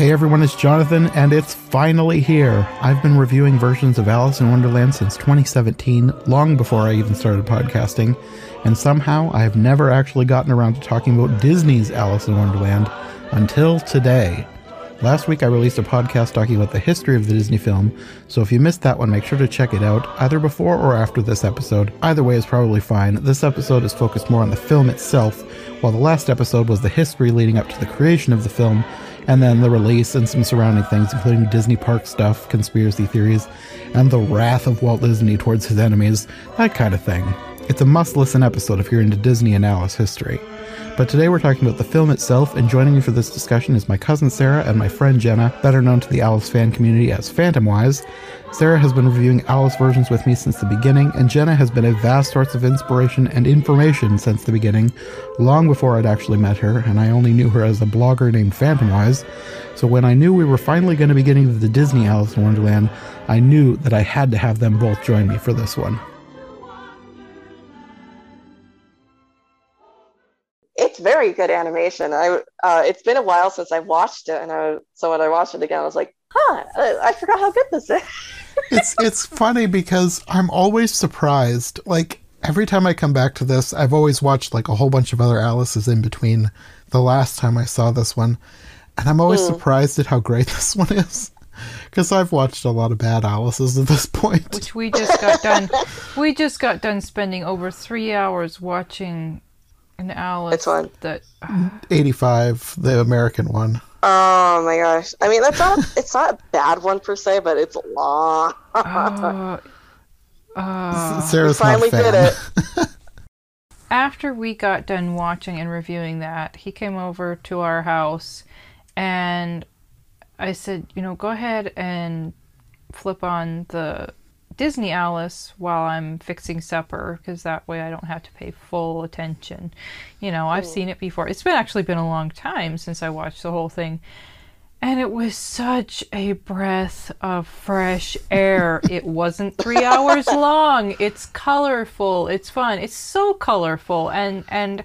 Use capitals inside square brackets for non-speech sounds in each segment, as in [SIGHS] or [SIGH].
Hey everyone, it's Jonathan, and it's finally here. I've been reviewing versions of Alice in Wonderland since 2017, long before I even started podcasting, and somehow I have never actually gotten around to talking about Disney's Alice in Wonderland until today. Last week I released a podcast talking about the history of the Disney film, so if you missed that one, make sure to check it out, either before or after this episode. Either way is probably fine. This episode is focused more on the film itself, while the last episode was the history leading up to the creation of the film, and then the release and some surrounding things, including Disney park stuff, conspiracy theories, and the wrath of Walt Disney towards his enemies, that kind of thing. It's a must listen episode if you're into Disney and Alice history. But today we're talking about the film itself, and joining me for this discussion is my cousin Sarah and my friend Jenna, better known to the Alice fan community as Phantomwise. Sarah has been reviewing Alice versions with me since the beginning, and Jenna has been a vast source of inspiration and information since the beginning, long before I'd actually met her, and I only knew her as a blogger named Phantomwise. So when I knew we were finally going to be getting to the Disney Alice in Wonderland, I knew that I had to have them both join me for this one. Very good animation. I uh, it's been a while since I've watched it, and I so when I watched it again, I was like, huh, I, I forgot how good this is. [LAUGHS] it's it's funny because I'm always surprised. Like every time I come back to this, I've always watched like a whole bunch of other Alice's in between the last time I saw this one, and I'm always mm. surprised at how great [LAUGHS] this one is. Because I've watched a lot of bad Alice's at this point. Which we just got done. [LAUGHS] we just got done spending over three hours watching an Alice. It's one that uh, [SIGHS] 85, the American one. Oh my gosh! I mean, that's not [LAUGHS] it's not a bad one per se, but it's long. uh, uh, Sarah's finally did it. [LAUGHS] After we got done watching and reviewing that, he came over to our house, and I said, you know, go ahead and flip on the Disney Alice while I'm fixing supper because that way I don't have to pay full attention. You know, I've seen it before. It's been actually been a long time since I watched the whole thing. And it was such a breath of fresh air. [LAUGHS] it wasn't three hours long. It's colorful. It's fun. It's so colorful. And, and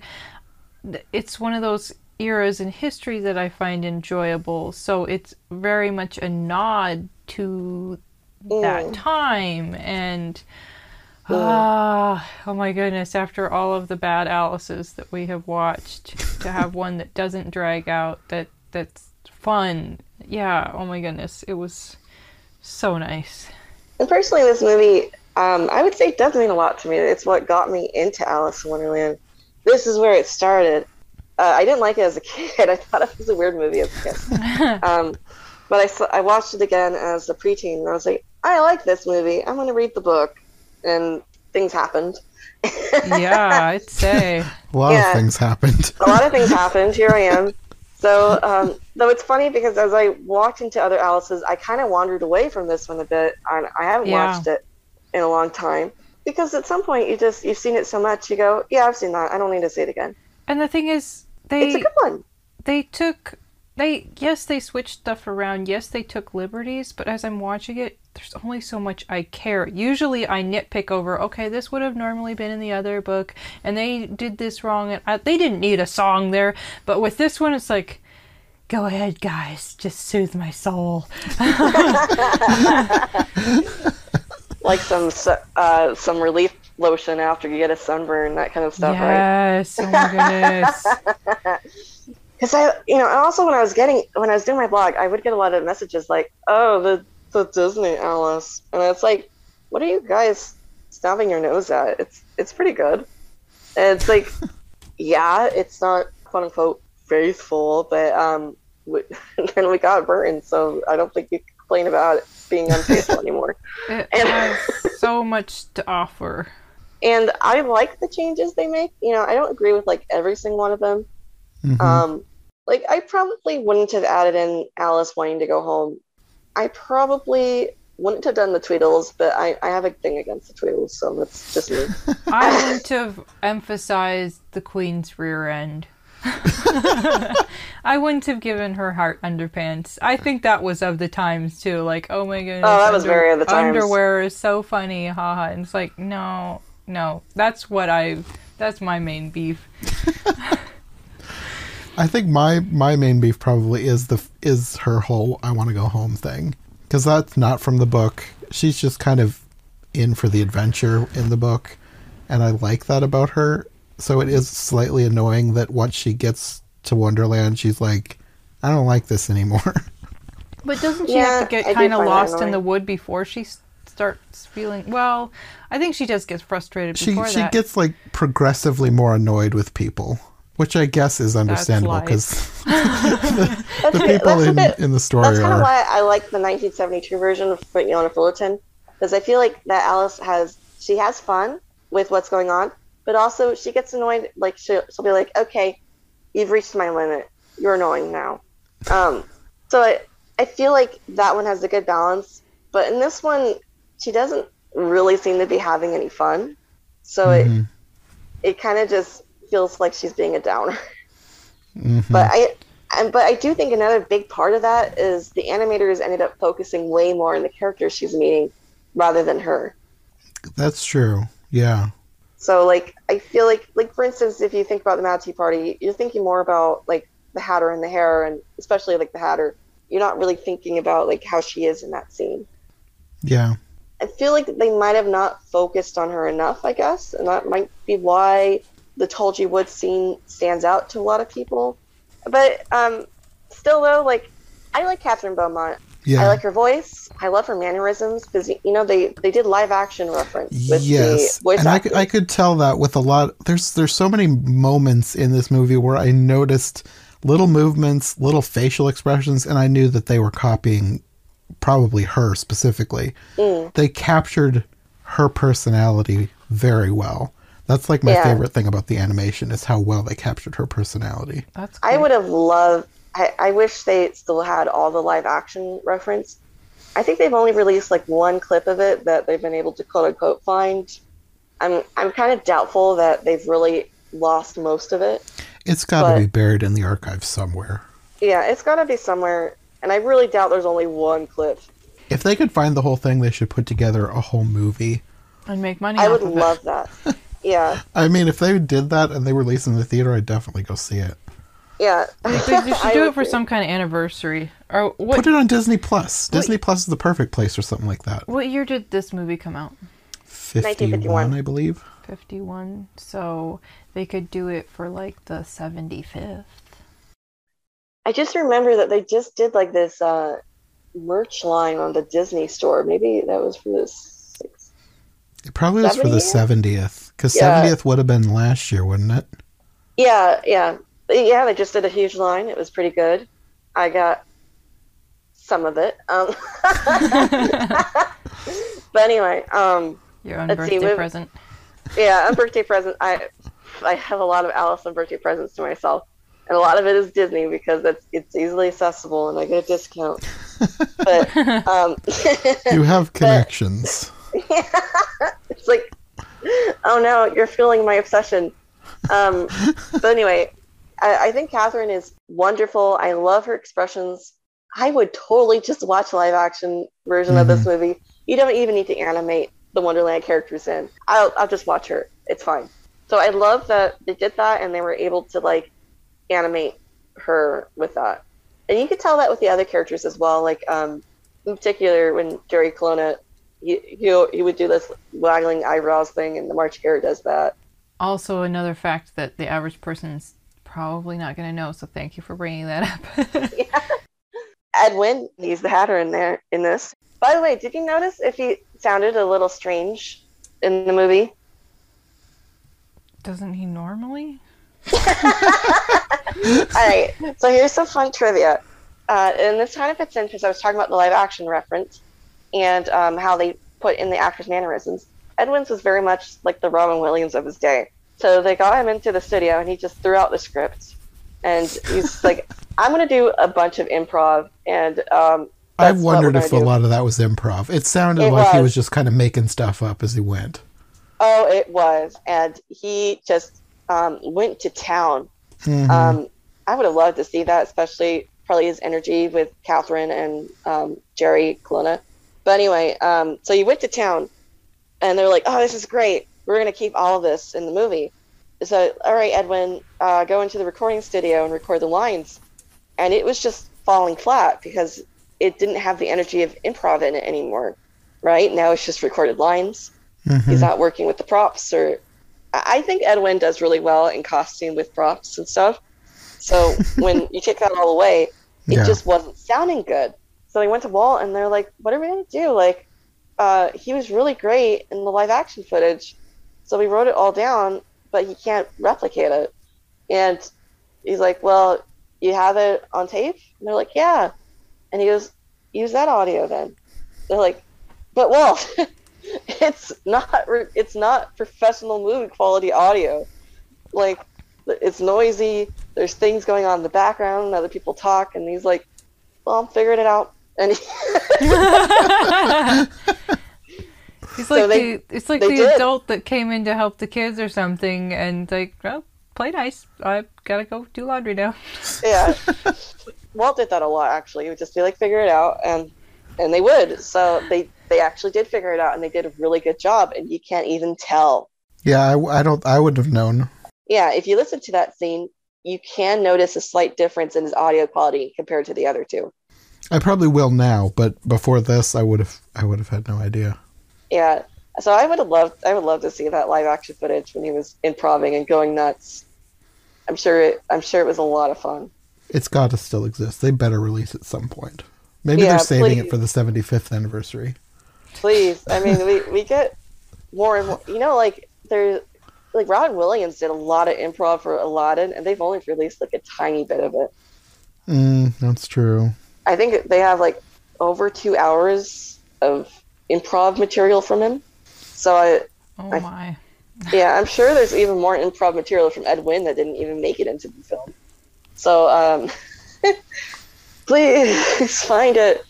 it's one of those eras in history that I find enjoyable. So it's very much a nod to that time and ah oh my goodness after all of the bad alice's that we have watched to have [LAUGHS] one that doesn't drag out that that's fun. Yeah oh my goodness it was so nice. And personally this movie um, i would say it does mean a lot to me. It's what got me into alice in wonderland. This is where it started. Uh, i didn't like it as a [LAUGHS] kid. I thought it was a weird movie as a kid. [LAUGHS] Um, but I, I watched it again as a preteen and i was like I like this movie. I'm going to read the book. And things happened. [LAUGHS] yeah, I'd say. A lot yeah, of things happened. a lot of things [LAUGHS] happened. Here I am. So, um, though it's funny because as I walked into other Alice's, I kind of wandered away from this one a bit. And I haven't yeah. watched it in a long time because at some point you just you've seen it so much, you go, yeah, I've seen that. I don't need to see it again. And the thing is, they it's a good one. They took they yes they switched stuff around. Yes, they took liberties, but as I'm watching it, there's only so much I care. Usually I nitpick over, okay, this would have normally been in the other book, and they did this wrong, and I, they didn't need a song there. But with this one, it's like, go ahead, guys, just soothe my soul. [LAUGHS] like some uh, some relief lotion after you get a sunburn, that kind of stuff, yes. right? Yes. Oh my goodness. [LAUGHS] Because I, you know, and also when I was getting when I was doing my blog, I would get a lot of messages like, "Oh, the the Disney Alice, and it's like, what are you guys stubbing your nose at? It's it's pretty good. And it's like, [LAUGHS] yeah, it's not quote unquote faithful, but um, we, [LAUGHS] then we got Burton, so I don't think you can complain about it being unfaithful [LAUGHS] anymore. It and, has so much to offer. And I like the changes they make. You know, I don't agree with like every single one of them. Mm-hmm. Um, like I probably wouldn't have added in Alice wanting to go home I probably wouldn't have done the Tweedles, but I, I have a thing against the Tweedles, so that's just me. [LAUGHS] I wouldn't have emphasized the Queen's rear end. [LAUGHS] I wouldn't have given her heart underpants. I think that was of the times too. Like, oh my goodness, oh, that was very of the times. Underwear is so funny, haha. And it's like, no, no, that's what I. That's my main beef. [LAUGHS] I think my my main beef probably is the is her whole I want to go home thing because that's not from the book. She's just kind of in for the adventure in the book, and I like that about her. So it is slightly annoying that once she gets to Wonderland, she's like, I don't like this anymore. [LAUGHS] But doesn't she Yeah, have to I get kind of lost in the wood before she starts feeling? Well, I think she just gets frustrated she she that. gets like progressively more annoyed with people, which I guess is understandable because [LAUGHS] [LAUGHS] That's, the people in bit- in the story That's kind are of why I like the 1972 version of Yelena Fullerton, because I feel like that Alice has she has fun with what's going on, but also she gets annoyed. Like she'll, she'll be like, "Okay, you've reached my limit. You're annoying now." Um, so I I feel like that one has a good balance, but in this one, she doesn't really seem to be having any fun. So Mhm, it it kind of just feels like she's being a downer. mhm. But I, and, but I do think another big part of that is the animators ended up focusing way more on the characters she's meeting rather than her. that's true. Yeah. So like I feel like like for instance, if you think about the Mad Tea Party, you're thinking more about like the Hatter and the Hare, and especially like the Hatter. You're not really thinking about like how she is in that scene. Yeah. I feel like they might have not focused on her enough, I guess, and that might be why the Tulgey Wood scene stands out to a lot of people. But um, still, though, like I like Kathryn Beaumont. Yeah. I like her voice. I love her mannerisms because you know they they did live action reference with yes. the voice and I could, I could tell that with a lot there's there's so many moments in this movie where I noticed little movements, little facial expressions and I knew that they were copying probably her specifically. Mm. They captured her personality very well. That's like my Yeah. favorite thing about the animation is how well they captured her personality. That's I would have loved. I, I wish they still had all the live action reference. I think they've only released like one clip of it that they've been able to quote unquote find. I'm I'm kind of doubtful that they've really lost most of it. It's got to be buried in the archives somewhere. Yeah, it's got to be somewhere, and I really doubt there's only one clip. If they could find the whole thing, they should put together a whole movie. and make money. I off would of it. love that. [LAUGHS] Yeah, I mean, if they did that and they released it in the theater, I'd definitely go see it. yeah. They, they [LAUGHS] should do it for some kind of anniversary. Or what? Put it on Disney Plus. Wait. Disney Plus is the perfect place or something like that. What year did this movie come out? 51, 1951. I believe. Fifty-one. So they could do it for like the seventy-fifth. I just remember that they just did like this uh, merch line on the Disney store. Maybe that was for the six. It probably was for the 70th. Because Yeah. 70th would have been last year, wouldn't it? Yeah, yeah, yeah. They just did a huge line. It was pretty good. I got some of it. Um, [LAUGHS] but anyway, um, Your own Let's see, birthday present. yeah, on birthday present, I I have a lot of Alice on birthday presents to myself, and a lot of it is Disney because it's it's easily accessible and I get a discount. [LAUGHS] But um, You have [LAUGHS] connections. [LAUGHS] it's like, oh no, you're feeling my obsession. Um, but anyway, I, I think Kathryn is wonderful. I love her expressions. I would totally just watch a live action version of this movie. You don't even need to animate the Wonderland characters in. I'll, I'll just watch her. It's fine. So I love that they did that and they were able to like animate her with that. And you could tell that with the other characters as well. Like um, in particular, when Jerry Colonna he, he he would do this waggling eyebrows thing, and the March Hare does that. Also, another fact that the average person's probably not going to know. So thank you for bringing that up. [LAUGHS] [LAUGHS] Ed Wynn, he's the Hatter in there in this. By the way, did you notice if he sounded a little strange in the movie? Doesn't he normally? [LAUGHS] All right, so here's some fun trivia, uh, and this kind of fits in because I was talking about the live action reference and um, how they put in the actor's mannerisms. Ed Wynn's was very much like the Robin Williams of his day. So they got him into the studio and he just threw out the script, and he's [LAUGHS] like, "I'm going to do a bunch of improv," and um, I wondered if a lot of that was improv. It sounded It like he was. was just kind of making stuff up as he went. Oh, it was, and he just um, went to town. Mhm. Um, I would have loved to see that, especially probably his energy with Kathryn and um, Jerry Colonna. But anyway, um, so you went to town, and they're like, "Oh, this is great. We're gonna keep all of this in the movie." so all right, Ed Wynn, uh, go into the recording studio and record the lines, and it was just falling flat because it didn't have the energy of improv in it anymore. Right now, it's just recorded lines. Mm-hmm. He's not working with the props, or I think Ed Wynn does really well in costume with props and stuff. So [LAUGHS] when you take that all away, it Yeah. just wasn't sounding good. So they went to Walt and they're like, "What are we gonna do?" Like, uh, he was really great in the live action footage, so we wrote it all down, but he can't replicate it. And he's like, "Well, you have it on tape?" And they're like, "Yeah." And he goes, "Use that audio then." They're like, "But Walt, [LAUGHS] it's not it's not professional movie quality audio. Like, it's noisy. There's things going on in the background, and other people talk." And he's like, "Well, I'm figuring it out." And he, [LAUGHS] He's So like they- the it's like they the did. adult that came in to help the kids or something, and like, well, play nice. I gotta go do laundry now. yeah, Walt did that a lot actually. He would just be like, "Figure it out," and and they would. So they they actually did figure it out, and they did a really good job. And you can't even tell. Yeah, I, I don't. I wouldn't have known. Yeah, if you listen to that scene, you can notice a slight difference in his audio quality compared to the other two. I probably will now, but before this, I would have. I would have had no idea. Yeah. So I would have loved I would love to see that live action footage when he was improving and going nuts. I'm sure it I'm sure it was a lot of fun. It's got to still exist. They better release it at some point. Maybe Yeah, they're saving it for the 75th anniversary. Please. I mean we, [LAUGHS] we get more and more you know, like there's like Robin Williams did a lot of improv for Aladdin and they've only released like a tiny bit of it. Mm, that's true. I think they have like over two hours of improv material from him. So I Oh I- my! [LAUGHS] yeah, I'm sure there's even more improv material from Ed Wynn that didn't even make it into the film. So, um, [LAUGHS] please find it.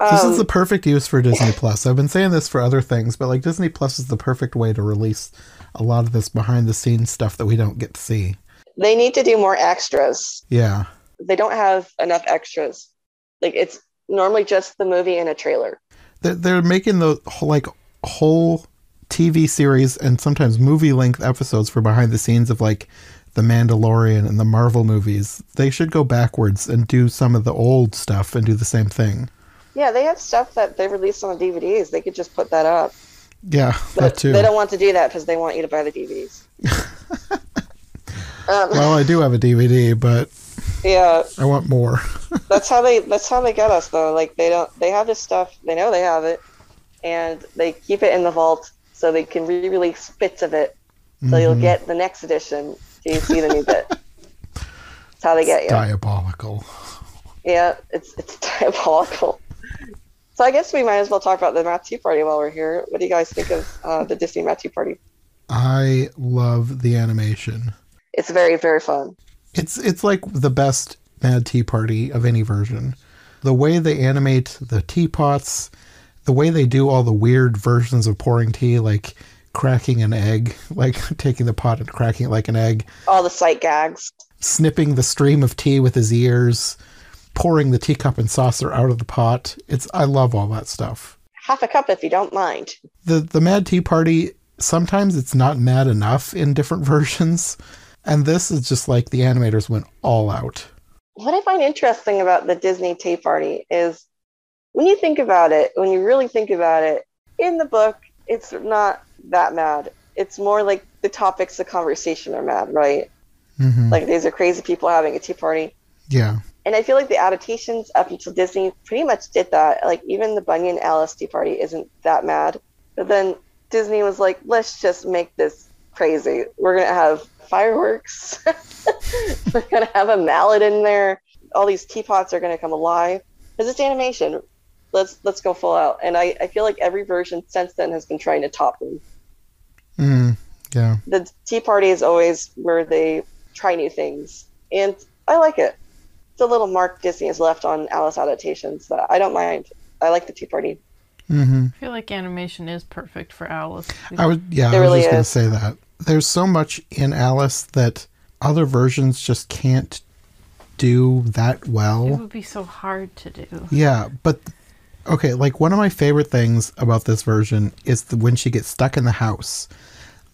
This Um, is the perfect use for Disney Plus. I've been saying this for other things, but like Disney Plus is the perfect way to release a lot of this behind the scenes stuff that we don't get to see. they need to do more extras. Yeah. They don't have enough extras. Like it's normally just the movie and a trailer. They're, they're making the whole, like whole TV series and sometimes movie length episodes for behind the scenes of like the Mandalorian and the Marvel movies. They should go backwards and do some of the old stuff and do the same thing. Yeah, they have stuff that they released on DVDs. They could just put that up. Yeah, But that too. they don't want to do that because they want you to buy the DVDs. [LAUGHS] um, Well, I do have a DVD, but yeah, I want more. [LAUGHS] that's how they that's how they get us though. Like they don't they have this stuff. They know they have it. And they keep it in the vault so they can re-release bits of it. So you'll Mhm. get the next edition. So you see the new bit? That's how they get you. Diabolical. yeah it's it's [LAUGHS] diabolical. So i guess we might as well talk about the mad tea party while we're here. What do you guys think of uh, the disney mad tea party? I love the animation. it's very very fun It's it's like the best Mad Tea Party of any version. The way they animate the teapots, the way they do all the weird versions of pouring tea, like cracking an egg, [LAUGHS] like taking the pot and cracking it like an egg, all the sight gags snipping the stream of tea with his ears, pouring the teacup and saucer out of the pot. It's I love all that stuff. half a cup if you don't mind the the Mad Tea Party sometimes it's not mad enough in different [LAUGHS] versions, and this is just like the animators went all out. what I find interesting about the Disney Tea Party is when you think about it, when you really think about it, in the book, it's not that mad. It's more like the topics of conversation are mad, right? hmm Like these are crazy people having a tea party. yeah, And I feel like the adaptations up until Disney pretty much did that. Like even the Bunin Alice Tea Party isn't that mad. But then Disney was like, let's just make this crazy. We're gonna have fireworks. [LAUGHS] We're gonna have a mallet in there. All these teapots are gonna come alive. Because it's animation. Let's let's go full out. And I, I feel like every version since then has been trying to top them. mm, yeah. The Tea Party is always where they try new things. And I like it. It's a little mark Disney has left on Alice adaptations that I don't mind. I like the Tea Party. hmm I feel like animation is perfect for Alice. I would, yeah, It I was really just gonna say that. There's so much in Alice that other versions just can't do that well. It would be so hard to do. Yeah, but okay, like one of my favorite things about this version is the, when she gets stuck in the house.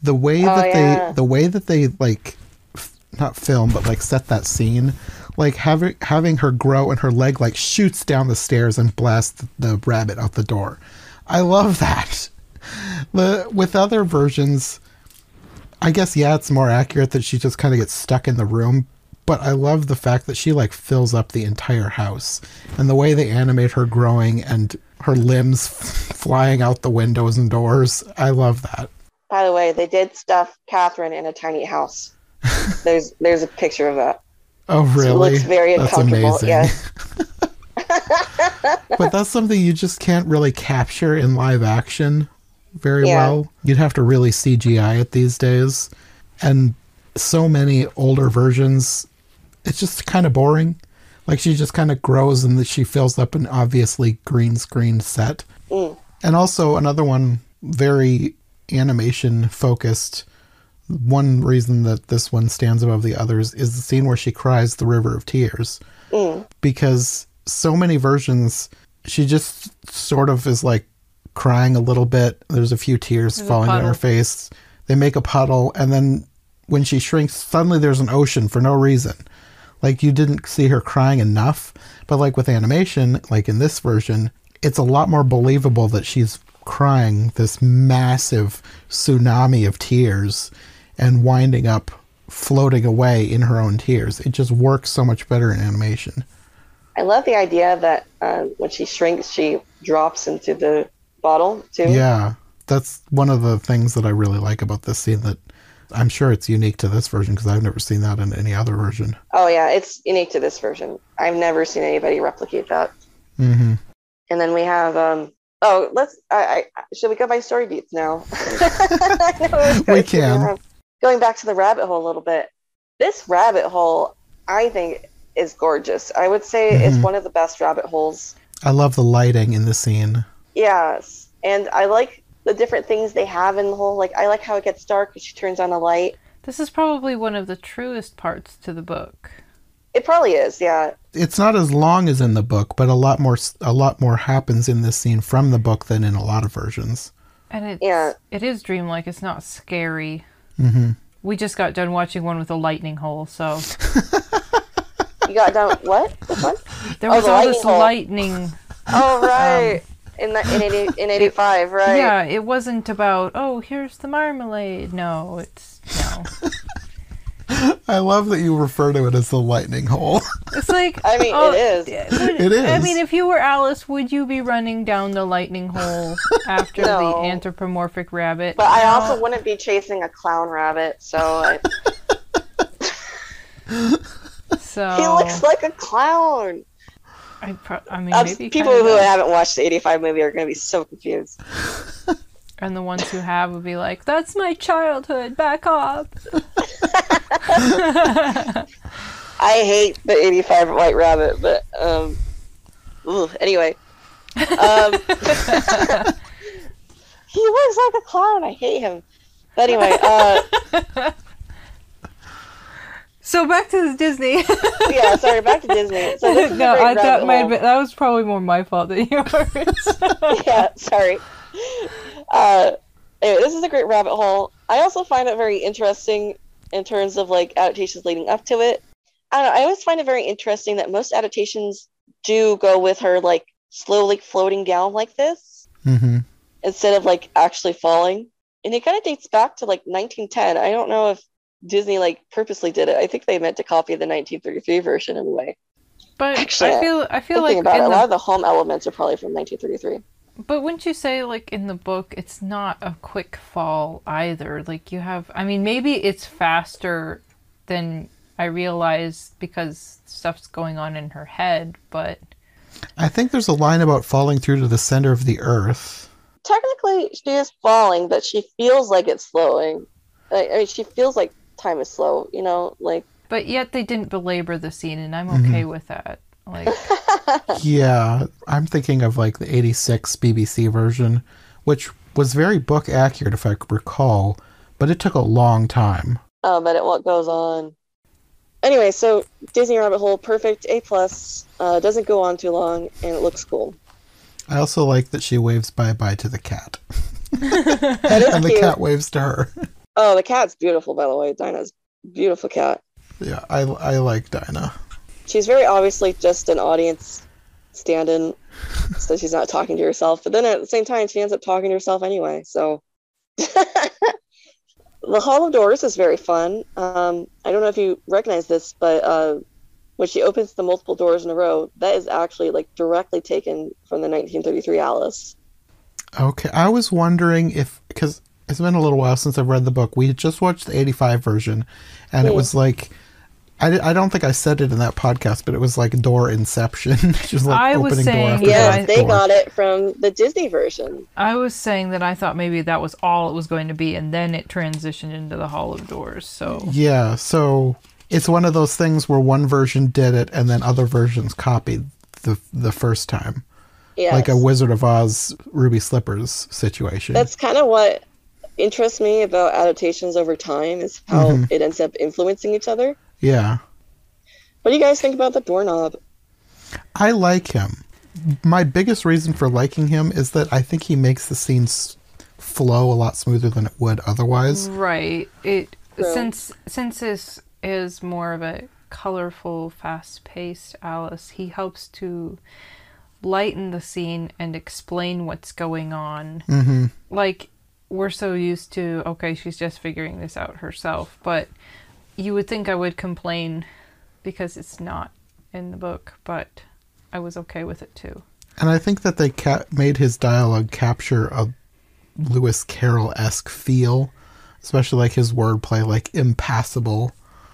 The way Oh, that yeah. they the way that they like f- not film but like set that scene like having having her grow and her leg like shoots down the stairs and blasts the rabbit out the door. I love [LAUGHS] that. The with other versions I guess yeah, it's more accurate that she just kind of gets stuck in the room, but I love the fact that she like fills up the entire house and the way they animate her growing and her limbs flying out the windows and doors. I love that. By the way, they did stuff Kathryn in a tiny house. [LAUGHS] there's there's a picture of that. Oh, really? looks very That's uncomfortable, amazing. yes. [LAUGHS] but that's something you just can't really capture in live action very Yeah. well. You'd have to really CGI it these days. And so many older versions, it's just kind of boring. Like she just kind of grows and she fills up an obviously green screen set. Mm. And also another one, very animation focused. One reason that this one stands above the others is the scene where she cries the river of tears Mm. because so many versions she just sort of is like crying a little bit. There's a few tears There's falling down her face. They make a puddle and then when she shrinks suddenly there's an ocean for no reason. Like you didn't see her crying enough. But like with animation like in this version it's a lot more believable that she's crying this massive tsunami of tears and winding up floating away in her own tears. It just works so much better in animation. I love the idea that uh, when she shrinks, she drops into the bottle too. Yeah, that's one of the things that I really like about this scene. That I'm sure it's unique to this version because I've never seen that in any other version. Oh yeah, it's unique to this version. I've never seen anybody replicate that. hmm And then we have um oh let's I, I should we go by story beats now? [LAUGHS] It's We can. Going back to the rabbit hole a little bit. This rabbit hole I think is gorgeous. I would say it's Mhm. one of the best rabbit holes. I love the lighting in the scene. Yes. And I like the different things they have in the hole. Like I like how it gets dark and she turns on the light. This is probably one of the truest parts to the book. It probably is, yeah. It's not as long as in the book, but a lot more a lot more happens in this scene from the book than in a lot of versions. And it's, Yeah. it is dreamlike. It's not scary. hmm We just got done watching one with a lightning hole, so [LAUGHS] You got done what? Which one? there Oh, was the all lightning this hole. Um, [LAUGHS] Oh right. In the, in eighty in eighty five, right? Yeah, it wasn't about oh here's the marmalade. No, it's no. [LAUGHS] I love that you refer to it as the lightning hole. It's like I mean, oh, [LAUGHS] it is. yeah, would- It I mean, if you were Alice, would you be running down the lightning hole [LAUGHS] after No. the anthropomorphic rabbit? But I No. also uh, wouldn't be chasing a clown rabbit, so I, so he looks like a clown. I, pro- I mean, maybe people who does. haven't watched the eighty five movie are going to be so confused. [LAUGHS] and the ones who have will be like, "That's my childhood. Back off." [LAUGHS] I hate the eighty five White Rabbit, but um, ooh, anyway, um, [LAUGHS] he looks like a clown. I hate him. But anyway, uh, So back to Disney. [LAUGHS] yeah, sorry, back to Disney. So this is no, a great I, that rabbit might have hole. been, that was probably more my fault than yours. [LAUGHS] yeah, sorry. Uh, anyway, this is a great rabbit hole. I also find it very interesting in terms of like adaptations leading up to it. I don't know. I always find it very interesting that most adaptations do go with her like slowly floating down like this hmm instead of like actually falling. And it kind of dates back to like 1910. I don't know if Disney like purposely did it. I think they meant to copy the 1933 version in a way. but Actually, I feel I feel like about it, in a lot of the home elements are probably from 1933. but wouldn't you say like in the book it's not a quick fall either? Like you have I mean maybe it's faster than I realize because stuff's going on in her head, but I think there's a line about falling through to the center of the earth. technically she is falling, but she feels like it's slowing. I, I mean, she feels like time is slow. You know, like but yet they didn't belabor the scene and I'm Mm-hmm. okay with that. Like [LAUGHS] Yeah, I'm thinking of like the 86 BBC version, which was very book accurate if I recall, but it took a long time. oh, but it what goes on. Anyway, so Disney Rabbit Hole, perfect, A plus. Uh, doesn't go on too long, and it looks cool. I also like that she waves bye bye to the cat. [LAUGHS] That is [LAUGHS] and the cute. cat waves to her. Oh, the cat's beautiful, by the way. Dinah's beautiful cat. Yeah, I, I like Dinah. She's very obviously just an audience stand-in, so she's not talking to herself. But then at the same time, she ends up talking to herself anyway. So [LAUGHS] the Hall of Doors is very fun. Um, I don't know if you recognize this, but uh, when she opens the multiple doors in a row, that is actually like directly taken from the 1933 Alice. Okay, I was wondering if because it's been a little while since I've read the book. We had just watched the '85 version, and it was like. I, I don't think I said it in that podcast, but it was like door inception. [LAUGHS] Just like I was opening saying- door after Yeah, door Yes, they door. got it from the Disney version. I was saying that I thought maybe that was all it was going to be, and then it transitioned into the Hall of Doors. So Yeah, so it's one of those things where one version did it and then other versions copied the the first time. Yeah, Like a Wizard of Oz Ruby Slippers situation. that's kind of what interests me about adaptations over time is how Mhm. it ends up influencing each other. yeah. What do you guys think about the doorknob? I like him. My biggest reason for liking him is that I think he makes the scenes flow a lot smoother than it would otherwise. right, it True. since since this is more of a colorful, fast-paced Alice, he helps to lighten the scene and explain what's going on. hmm like we're so used to okay she's just figuring this out herself but you would think i would complain because it's not in the book but i was okay with it too And I think that they ca- made his dialogue capture a Lewis Carroll esque feel, especially like his wordplay, like impassable.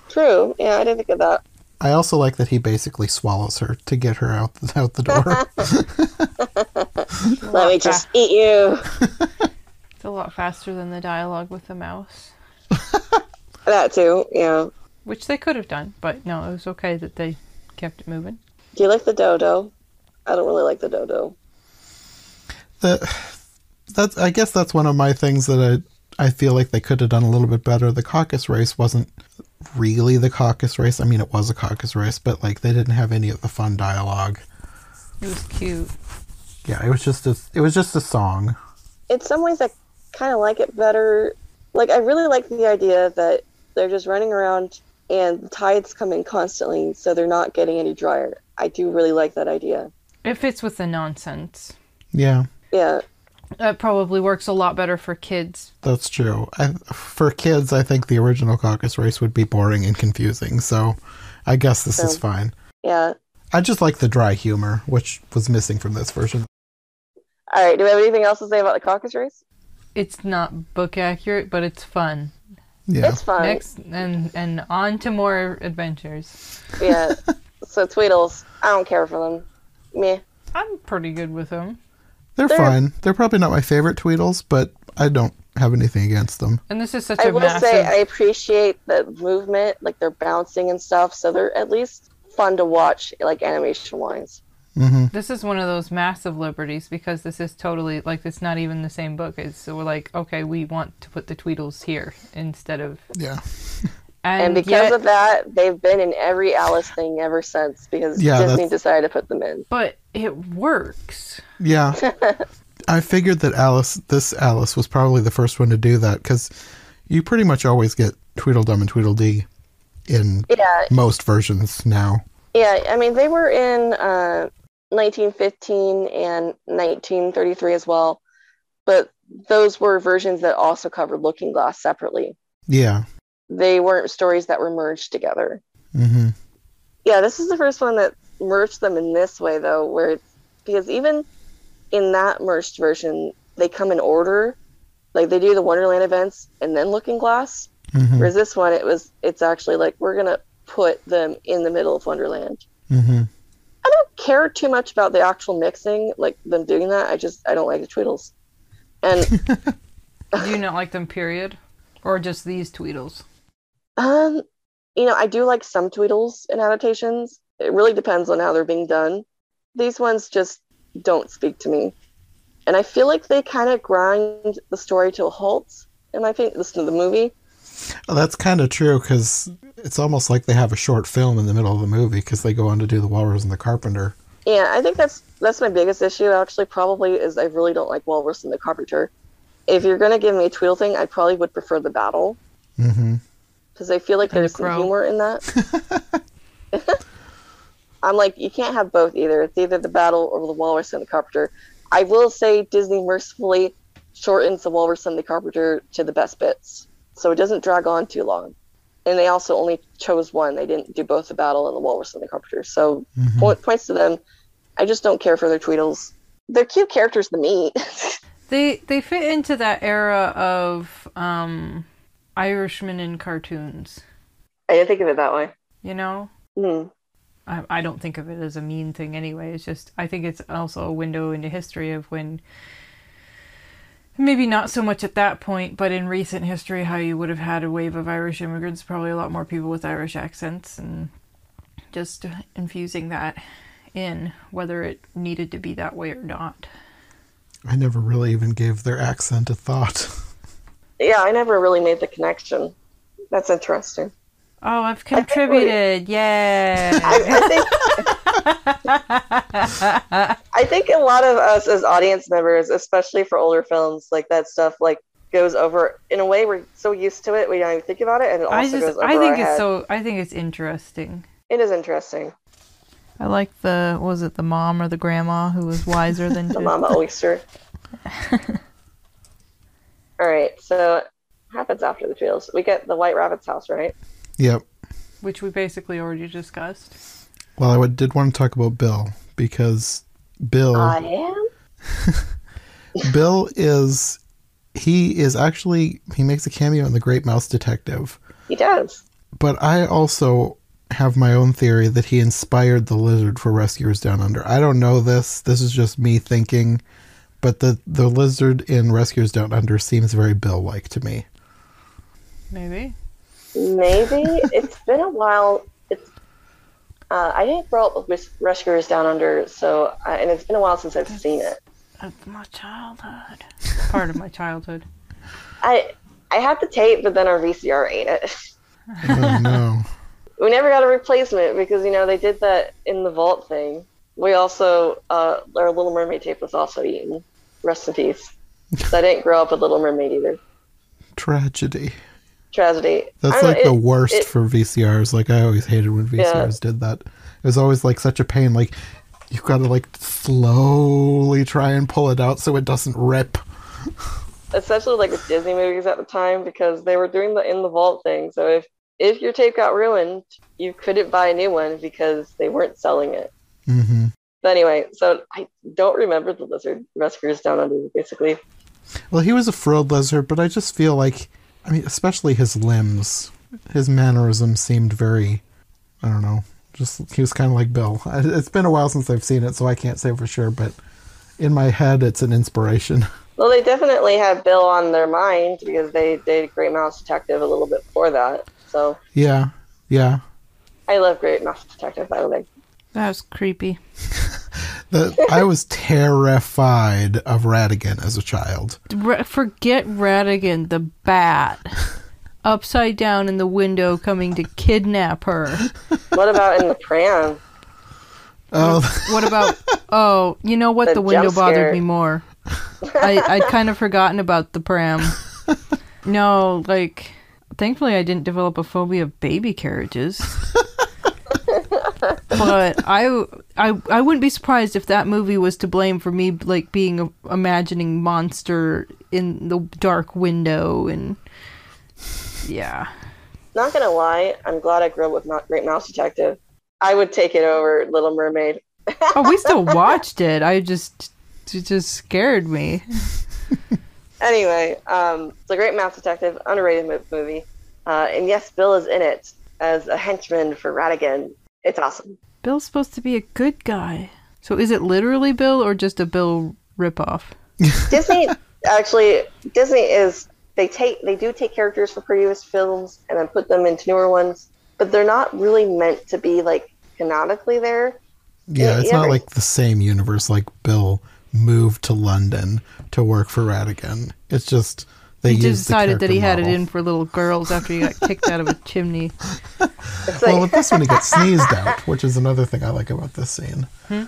True. Yeah, I didn't think of that. I also like that he basically swallows her to get her out the, [LAUGHS] out the door. [LAUGHS] Let me just eat you. [LAUGHS] it's a lot faster than the dialogue with the mouse [LAUGHS] that too. Yeah. which they could have done but no it was okay that they kept it moving Do you like the dodo? I don't really like the dodo. the, that's I guess that's one of my things that I I feel like they could have done a little bit better. The caucus race wasn't really the caucus race. I mean, it was a caucus race, but like they didn't have any of the fun dialogue. it was cute Yeah, it was just a it was just a song. In some ways, I kind of like it better. Like, I really like the idea that they're just running around and the tides come in constantly, so they're not getting any drier. I do really like that idea. it fits with the nonsense Yeah, Yeah. that probably works a lot better for kids that's true. I, for kids, I think the original caucus race would be boring and confusing. So, I guess this is fine. Yeah. I just like the dry humor, which was missing from this version. All right. Do we have anything else to say about the caucus race? It's not book accurate but it's fun Yeah, It's fun. Next and and on to more adventures. Yeah. so Tweedles, I don't care for them. Meh. I'm pretty good with them. they're, they're- fine. They're probably not my favorite Tweedles, but I don't have anything against them. And this is such I a will massive say I appreciate the movement, like they're bouncing and stuff, so they're at least fun to watch, like animation wise. Hmm this is one of those massive liberties because this is totally like it's not even the same book. It's so we're like, okay, we want to put the Tweedles here instead of Yeah, and, And because yet, of that, they've been in every Alice thing ever since because Yeah, Disney that's- decided to put them in. but it works. yeah. [LAUGHS] I figured that Alice, this Alice, was probably the first one to do that because you pretty much always get Tweedledum and Tweedledee in Yeah, most versions now. yeah. I mean, they were in uh, 1915 and 1933 as well, but those were versions that also covered Looking Glass separately. Yeah. They weren't stories that were merged together. Mm-hmm. Yeah, this is the first one that merged them in this way, though, where it's because even in that merged version, they come in order. Like they do the Wonderland events and then Looking Glass. hmm Whereas this one, it was it's actually like we're gonna put them in the middle of Wonderland. hmm I don't care too much about the actual mixing, like them doing that. I just I don't like the Tweedles. And [LAUGHS] Do you not like them? Period, or just these Tweedles? um, you know, I do like some Tweedles in adaptations. It really depends on how they're being done. These ones just don't speak to me, and I feel like they kind of grind the story to a halt. In my opinion, listen to the movie. Oh, that's kind of true because it's almost like they have a short film in the middle of the movie because they go on to do the Walrus and the Carpenter. Yeah, I think that's that's my biggest issue. Actually, probably is I really don't like Walrus and the Carpenter. if you're gonna give me a Tweedle thing, I probably would prefer the battle Mm-hmm. because I feel like And the there's some humor in that. [LAUGHS] I'm like, you can't have both either. It's either the battle or the walrus and the carpenter. I will say Disney mercifully shortens the walrus and the carpenter to the best bits, so it doesn't drag on too long. And they also only chose one. They didn't do both the battle and the walrus and the carpenter. So Mhm. point, points to them. I just don't care for their Tweedles. They're cute characters to me. [LAUGHS] They they fit into that era of um Irishmen in cartoons. I didn't think of it that way. You know, Hmm. I, I don't think of it as a mean thing anyway. It's just I think it's also a window into history of when maybe not so much at that point, but in recent history, how you would have had a wave of Irish immigrants, probably a lot more people with Irish accents, and just infusing that in, whether it needed to be that way or not. I never really even gave their accent a thought. [LAUGHS] Yeah, I never really made the connection. That's interesting. Oh, I've think we- contributed! Yay! [LAUGHS] I, I think [LAUGHS] I think a lot of us as audience members, especially for older films, like that stuff, like goes over in a way we're so used to it we don't even think about it, and it also I goes just over I our think it's head. so I think it's interesting. It is interesting. I like the was it the mom or the grandma who was wiser than [LAUGHS] The Mama Oyster. [LAUGHS] All right, so happens after the fields. We get the White Rabbit's house, right? Yep. which we basically already discussed. Well, I did want to talk about Bill because Bill I am. [LAUGHS] Bill is he is actually he makes a cameo in The Great Mouse Detective. He does. But I also have my own theory that he inspired the lizard for Rescuers Down Under. I don't know this. This is just me thinking, but the the lizard in Rescuers Down Under seems very Bill like to me. Maybe. Maybe it's been a while. It's uh, I didn't grow up with Rescuers Down Under, so uh, and it's been a while since I've seen it. Of my childhood. Part of my childhood. [LAUGHS] I I had the tape, but then our VCR ate it. Oh no. [LAUGHS] we never got a replacement because you know they did that in the vault thing. We also uh, our Little Mermaid tape was also eaten. Rest in peace. So [LAUGHS] I didn't grow up with Little Mermaid either. Tragedy. Tragedy. That's don't know, like the it- worst it- for VCRs. Like I always hated when Yeah. VCRs did that. It was always like such a pain. Like you've got to like slowly try and pull it out so it doesn't rip. especially like with Disney movies at the time because they were doing the in the vault thing. So if if your tape got ruined, you couldn't buy a new one because they weren't selling it. hmm But anyway, so I don't remember the lizard rescuers down under basically. Well, he was a frilled lizard, but I just feel like, I mean, especially his limbs, his mannerisms seemed very, I don't know, just he was kind of like Bill. It's been a while since I've seen it, so I can't say for sure, but in my head, it's an inspiration. [LAUGHS] Well, they definitely had Bill on their mind because they did Great Mouse Detective a little bit before that. So yeah, yeah. I love Great Mouse Detective by the way. That was creepy. [LAUGHS] The, I was terrified of Ratigan as a child. Ra- forget Ratigan, the bat. [LAUGHS] Upside down in the window coming to kidnap her. What about in the pram? Oh, What about. Oh, you know what? The The, window jump scare. bothered me more. [LAUGHS] I, I'd kind of forgotten about the pram. [LAUGHS] No, like. Thankfully, I didn't develop a phobia of baby carriages. [LAUGHS] but I, I, I wouldn't be surprised if that movie was to blame for me, like being a, imagining monster in the dark window and yeah. Not gonna lie, I'm glad I grew up with not Great Mouse Detective. I would take it over Little Mermaid. Oh, we [LAUGHS] still watched it. I just, it just scared me. [LAUGHS] Anyway, um, it's a Great Mouse Detective, underrated movie. Uh, and yes, Bill is in it as a henchman for Ratigan. It's awesome. Bill's supposed to be a good guy. So is it literally Bill or just a Bill ripoff? [LAUGHS] Disney actually Disney is they take they do take characters from previous films and then put them into newer ones, but they're not really meant to be like canonically there. yeah, Yeah, it's yeah, not like the same universe like Bill moved to London to work for Ratigan. It's just they He just used the decided that he had character it in for little girls after he got [LAUGHS] kicked out of a chimney. Like Well, with this one, he gets sneezed out, which is another thing I like about this scene. Hmm?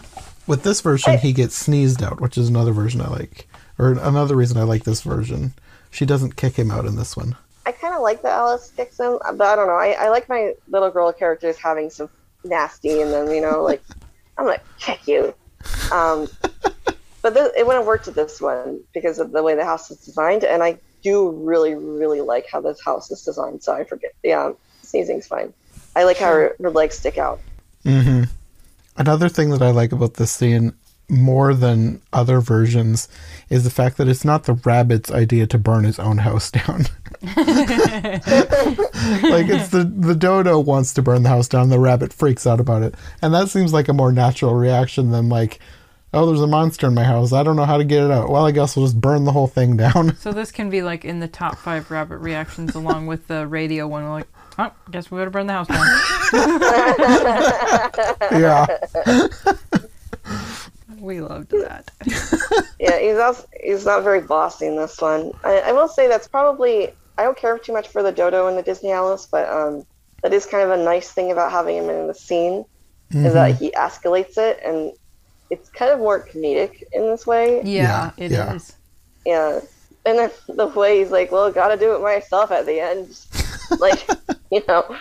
With this version, he gets sneezed out, which is another version I like. or another reason I like this version. She doesn't kick him out in this one. I kind of like that Alice kicks him, but I don't know. I, I like my little girl characters having some nasty in them, you know, like, [LAUGHS] I'm gonna kick you. Um, but this, it wouldn't work to this one because of the way the house is designed, and I do really, really like how this house is designed. So I forget. Yeah, sneezing's fine. I like how her, her legs stick out. Mm-hmm. Another thing that I like about this scene more than other versions is the fact that it's not the rabbit's idea to burn his own house down. [LAUGHS] like it's the the dodo wants to burn the house down, the rabbit freaks out about it. And that seems like a more natural reaction than like oh, there's a monster in my house. I don't know how to get it out. Well, I guess we'll just burn the whole thing [LAUGHS] down. So this can be like in the top five rabbit reactions, along with the radio one. Like, oh, guess we better burn the house down. [LAUGHS] yeah. [LAUGHS] we loved that. yeah, he's also, he's not very bossy in this one. I, I will say that's probably I don't care too much for the dodo in the Disney Alice, but um, that is kind of a nice thing about having him in the scene Mm-hmm. is that he escalates it, and it's kind of more comedic in this way. Yeah, Yeah, it is. yeah. Yeah, and then the way he's like, "Well, got to do it myself" at the end, [LAUGHS] like [LAUGHS] you know,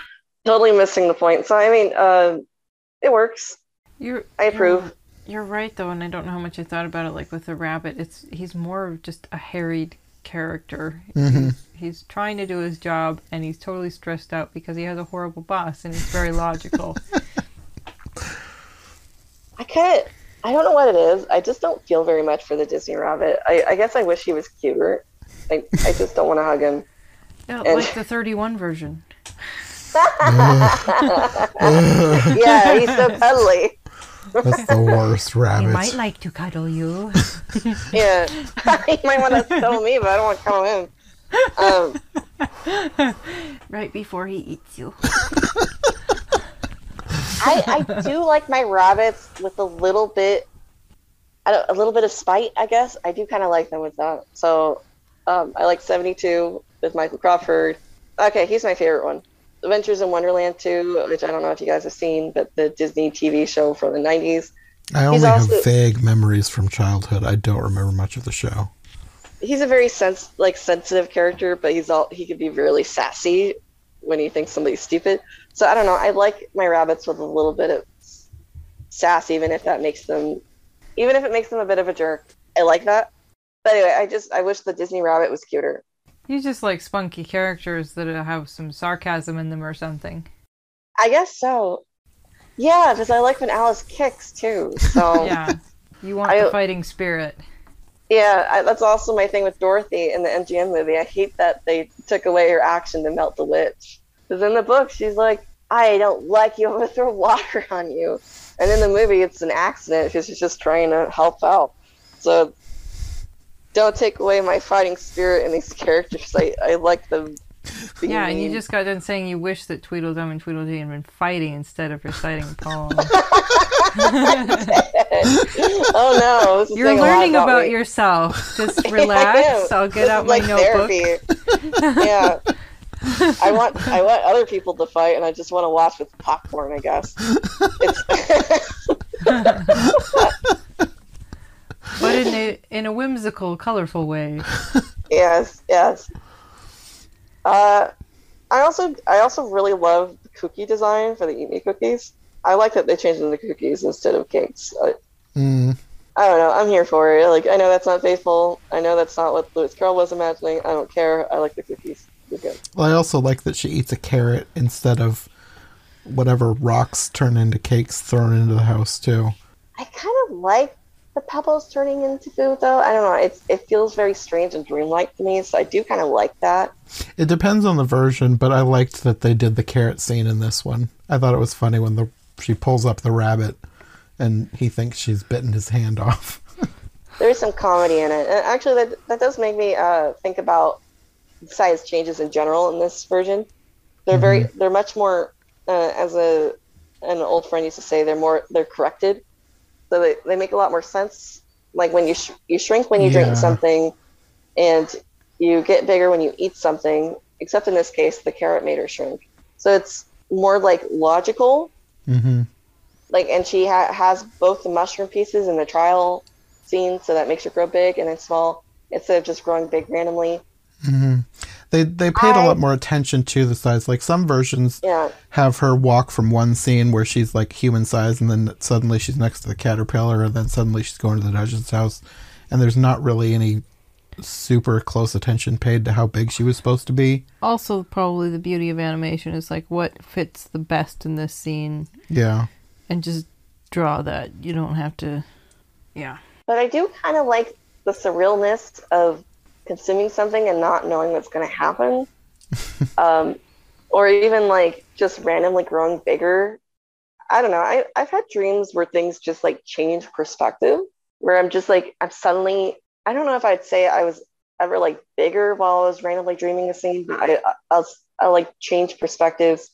totally missing the point. So I mean, uh, it works. You're, I approve. You're, you're right though, and I don't know how much I thought about it. Like with the rabbit, it's he's more of just a harried character. Mm-hmm. He's, he's trying to do his job, and he's totally stressed out because he has a horrible boss, and he's very logical. [LAUGHS] I kind of, I don't know what it is. I just don't feel very much for the Disney Rabbit. I, I guess I wish he was cuter. I, I just don't want to hug him. Yeah, And- like the 31 version. [LAUGHS] Yeah, he's so cuddly. That's the worst rabbit. He might like to cuddle you. [LAUGHS] Yeah, [LAUGHS] he might want to cuddle me, but I don't want to cuddle him. Um, right before he eats you. I, I do like my rabbits with a little bit, I don't, a little bit of spite. I guess I do kind of like them with that. So, um, I like seventy two with Michael Crawford. Okay, he's my favorite one. Adventures in Wonderland 2, which I don't know if you guys have seen, but the Disney TV show from the 90s. I only also- have vague memories from childhood. I don't remember much of the show. He's a very sense like sensitive character, but he's all he could be really sassy when he thinks somebody's stupid. So I don't know. I like my rabbits with a little bit of sass, even if that makes them, even if it makes them a bit of a jerk. I like that. But anyway, I just I wish the Disney rabbit was cuter. You just like spunky characters that have some sarcasm in them or something. I guess so. Yeah, because I like when Alice kicks too. So [LAUGHS] Yeah. You want I- the fighting spirit. Yeah, I, that's also my thing with Dorothy in the MGM movie. I hate that they took away her action to melt the witch. Because in the book, she's like, I don't like you, I'm going to throw water [LAUGHS] on you. And in the movie, it's an accident because she's just trying to help out. So don't take away my fighting spirit in these [LAUGHS] characters. I, I like them. Yeah, and you just got done saying you wish that Tweedledum and Tweedledee had been fighting instead of reciting [LAUGHS] a poem. oh no. You're saying a lot learning about me. yourself. Just relax. I'll get This out my like notebook. yeah. I want I want other people to fight, and I just want to watch with popcorn. I guess. It's But in a in a whimsical, colorful way. yes, yes. Uh, I also I also really love the cookie design for the Eat Me cookies. I like that they changed them to cookies instead of cakes. I, Mm. I don't know. I'm here for it. Like I know that's not faithful. I know that's not what Lewis Carroll was imagining. I don't care. I like the cookies. They're. Well, I also like that she eats a carrot instead of whatever rocks turn into cakes thrown into the house too. I kind of like the pebbles turning into food, though. I don't know. It's it feels very strange and dreamlike to me, so I do kind of like that. It depends on the version, but I liked that they did the carrot scene in this one. I thought it was funny when the she pulls up the rabbit and he thinks she's bitten his hand [LAUGHS] off. There is some comedy in it, and actually, that that does make me uh, think about size changes in general in this version. They're very they're much more uh, as a an old friend used to say they're more they're corrected, so they, they make a lot more sense. Like when you sh- you shrink when you Yeah. drink something, and you get bigger when you eat something. Except in this case, the carrot made her shrink, so it's more like logical hmm like and she ha- has both the mushroom pieces in the trial scene so that makes her grow big and then small instead of just growing big randomly. hmm They they paid a I- lot more attention to the size. Like some versions Yeah, have her walk from one scene where she's like human size, and then suddenly she's next to the caterpillar, and then suddenly she's going to the Duchess's house, and there's not really any super close attention paid to how big she was supposed to be. Also, probably the beauty of animation is like what fits the best in this scene Yeah. and just draw that. You don't have to. Yeah. but I do kind of like the surrealness of consuming something and not knowing what's going to happen, [LAUGHS] um, or even like just randomly growing bigger. I don't know. I I've had dreams where things just like change perspective, where I'm just like I'm suddenly. I don't know if I'd say I was ever like bigger while I was randomly dreaming a scene, but I I'll, I'll like change perspectives,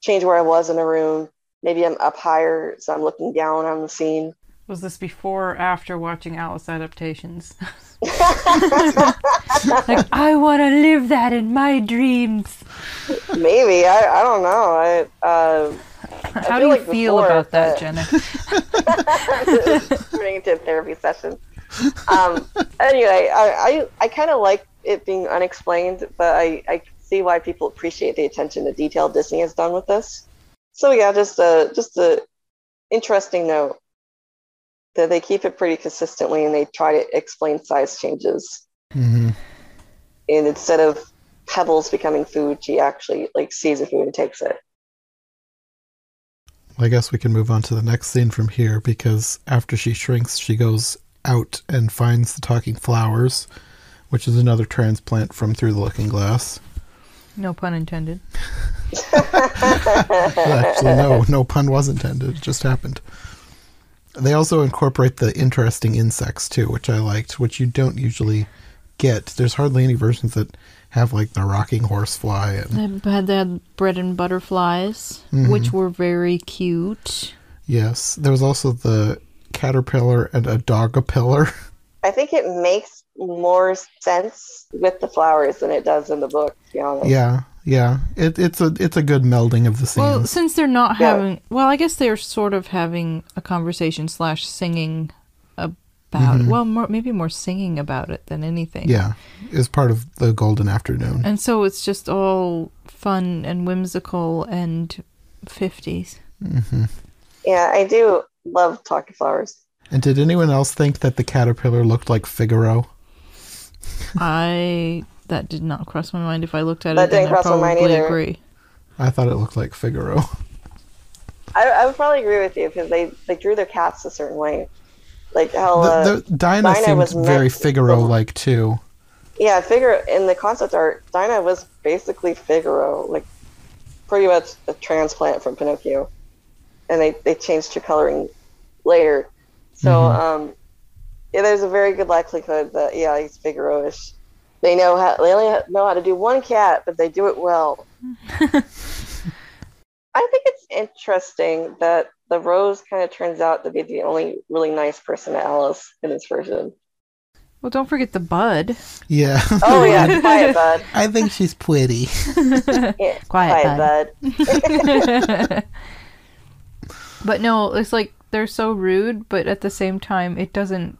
change where I was in a room. Maybe I'm up higher, so I'm looking down on the scene. Was this before or after watching Alice adaptations? [LAUGHS] [LAUGHS] like, I want to live that in my dreams. Maybe I, I don't know. I uh, How do you like feel before, about that, but- Jenna? [LAUGHS] [LAUGHS] turning into a therapy session. Um, anyway, I I, I kind of like it being unexplained, but I I see why people appreciate the attention to detail Disney has done with this. So yeah, just a just a interesting note that they keep it pretty consistently and they try to explain size changes. Mm-hmm. And instead of pebbles becoming food, she actually like sees a food and takes it. I guess we can move on to the next scene from here because after she shrinks, she goes out and finds the talking flowers, which is another transplant from Through the Looking Glass. No pun intended. [LAUGHS] Actually, no, no pun was intended. It just happened. They also incorporate the interesting insects too, which I liked, which you don't usually get. There's hardly any versions that have like the rocking horsefly and They had, they had bread and butterflies, Mm-hmm. which were very cute. yes, there was also the caterpillar and a dogapillar. [LAUGHS] I think it makes more sense with the flowers than it does in the book, to be honest. yeah, yeah. It, it's a it's a good melding of the scenes. Well, since they're not Yeah. having, well, I guess they're sort of having a conversation slash singing about. Mm-hmm. Well, more, maybe more singing about it than anything. yeah, is part of the golden afternoon. And so it's just all fun and whimsical and fifties. Yeah, I do love talking flowers. And did anyone else think that the caterpillar looked like Figaro? I that did not cross my mind. If I looked at That it, then didn't I cross my mind probably either. agree. I thought it looked like Figaro. I, I would probably agree with you because they, they drew their cats a certain way. Like how, uh, the, the Dinah, Dinah seemed was very meant- Figaro-like too. yeah, Figaro, in the concept art, Dinah was basically Figaro, like pretty much a transplant from Pinocchio. And they, they changed her coloring later. So, um, yeah, there's a very good likelihood that, yeah, he's Figaro-ish. They know how, they only know how to do one cat, but they do it well. [LAUGHS] I think it's interesting that the Rose kind of turns out to be the only really nice person to Alice in this version. Well, don't forget the bud. Yeah. Oh yeah, [LAUGHS] quiet bud. I think she's pretty. [LAUGHS] Yeah, Quiet bud. But no, it's like they're so rude, but at the same time, it doesn't.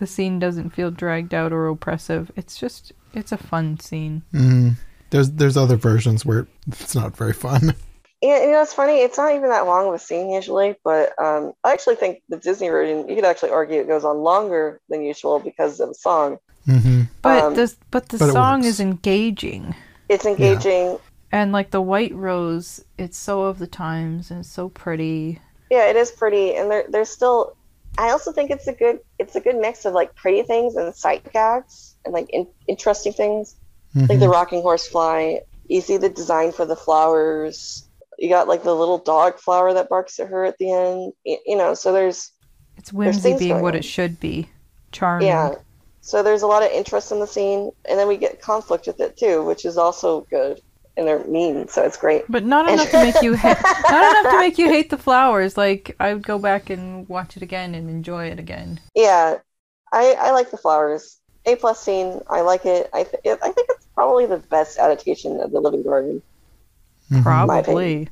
The scene doesn't feel dragged out or oppressive. It's just, it's a fun scene. Mm. There's there's other versions where it's not very fun. [LAUGHS] Yeah, you know, it's funny. It's not even that long of a scene usually, but um, I actually think the Disney version, you could actually argue it goes on longer than usual because of the song. hmm But Um, this, but the but it song is engaging, It's engaging. and like the White Rose, it's so of the times and it's so pretty. Yeah, it is pretty, and there, there's still. I also think it's a good, it's a good mix of like pretty things and sight gags and like in, interesting things. like mm-hmm. the rocking horse fly. You see the design for the flowers. You got like the little dog flower that barks at her at the end. Y- You know, so there's It's whimsy things being what on. it should be, charming. yeah. So there's a lot of interest in the scene, and then we get conflict with it too, which is also good. And they're mean, so it's great. But not enough to make you ha- [LAUGHS] not enough to make you hate the flowers. Like I would go back and watch it again and enjoy it again. Yeah, I I like the flowers. A plus scene. I like it. I th- I think it's probably the best adaptation of the Living Garden. Mm-hmm. Probably.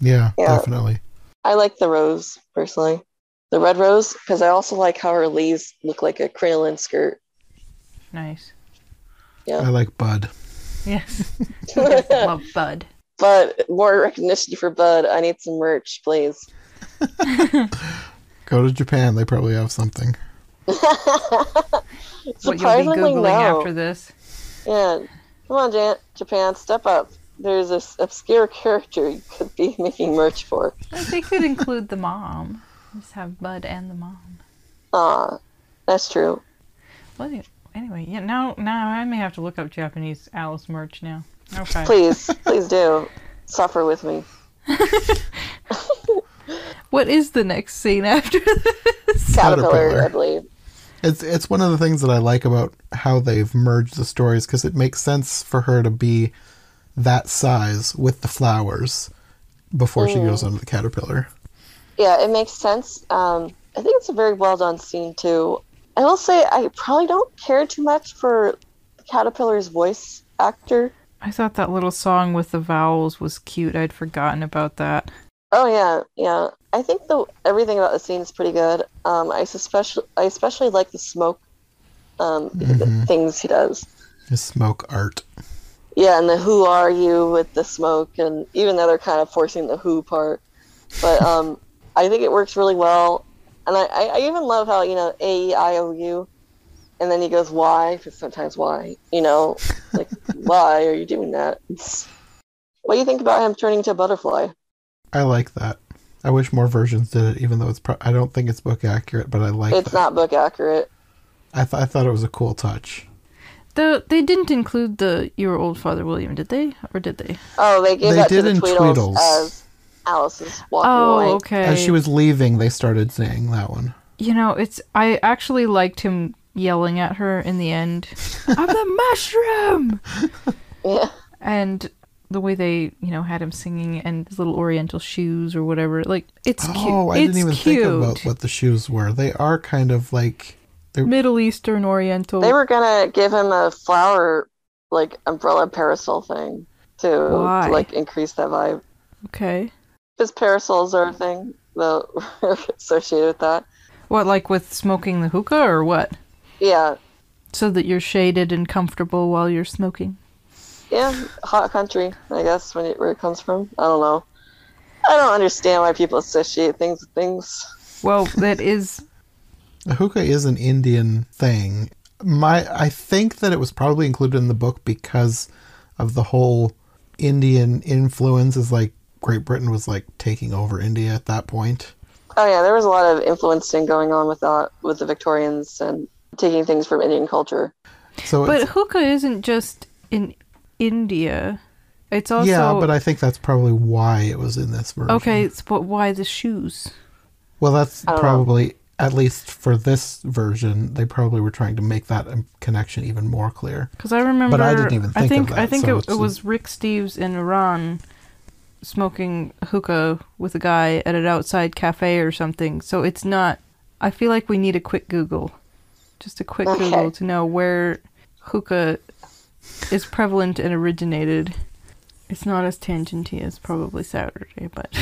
Yeah, Yeah. definitely. I like the rose personally, the red rose, because I also like how her leaves look like a crinoline skirt. Nice. Yeah. I like Bud. Yes. [LAUGHS] Love Bud. But more recognition for Bud. I need some merch, please. [LAUGHS] Go to Japan. They probably have something. [LAUGHS] What you'll be Surprisingly, no. after this. Yeah, come on, Jan- Japan, step up. There's this obscure character you could be making merch for. Like, They could include the mom. Just have Bud and the mom. Aw, that's true. Well, any- anyway, yeah. Now, now I may have to look up Japanese Alice merch now. Okay. Please, [LAUGHS] please do. Suffer with me. [LAUGHS] What is the next scene after this? Caterpillar, Caterpillar. I believe. It's it's one of the things that I like about how they've merged the stories because it makes sense for her to be that size with the flowers before she goes onto the caterpillar. Yeah, it makes sense. Um, I think it's a very well done scene too. I will say I probably don't care too much for Caterpillar's voice actor. I thought that little song with the vowels was cute. I'd forgotten about that. Oh yeah, yeah. I think the everything about the scene is pretty good. Um, I especially I especially like the smoke um, the things he does. The smoke art. Yeah, and the who are you with the smoke, and even though they're kind of forcing the who part, but um, [LAUGHS] I think it works really well. And I, I, I even love how you know A E I O U, and then he goes why, because sometimes why, you know, like [LAUGHS] why are you doing that? [LAUGHS] What do you think about him turning into a butterfly? I like that. I wish more versions did it, even though it's. Pro- I don't think it's book accurate, but I like It's that. not book accurate. I, th- I thought it was a cool touch. The they didn't include the your old father William, did they? Or did they? Oh, they gave They that did to the in Tweedles, Tweedles. as Alice is walking Oh, away. okay. As she was leaving, they started saying that one. You know, it's I actually liked him yelling at her in the end. [LAUGHS] I'm the mushroom. Yeah. And the way they, you know, had him singing and his little oriental shoes or whatever. Like it's oh, cute. Oh, I it's didn't even cute. think about what the shoes were. They are kind of like Middle Eastern Oriental. They were gonna give him a flower, like umbrella parasol thing to, Why? to like increase that vibe. okay. Because parasols are a thing that [LAUGHS] are associated with that. What, like with smoking the hookah or what? Yeah, So that you're shaded and comfortable while you're smoking. yeah, hot country. I guess when it, where it comes from. I don't know. I don't understand why people associate things with things. Well, that [LAUGHS] is A hookah is an Indian thing. My I think that it was probably included in the book because of the whole Indian influence is like Great Britain was like taking over India at that point. Oh yeah, there was a lot of influencing going on with that with the Victorians and taking things from Indian culture. So But hookah isn't just in India. It's also yeah, but I think that's probably why it was in this version. Okay, it's, but why the shoes? Well, that's I don't know. probably at least for this version, they probably were trying to make that um, connection even more clear. Because I remember. but I didn't even I think of think I think so it, it was Rick Steves in Iran smoking hookah with a guy at an outside cafe or something. So it's not. I feel like we need a quick Google, just a quick Okay. Google to know where hookah is prevalent and originated. It's not as tangenty as probably Saturday, but [LAUGHS]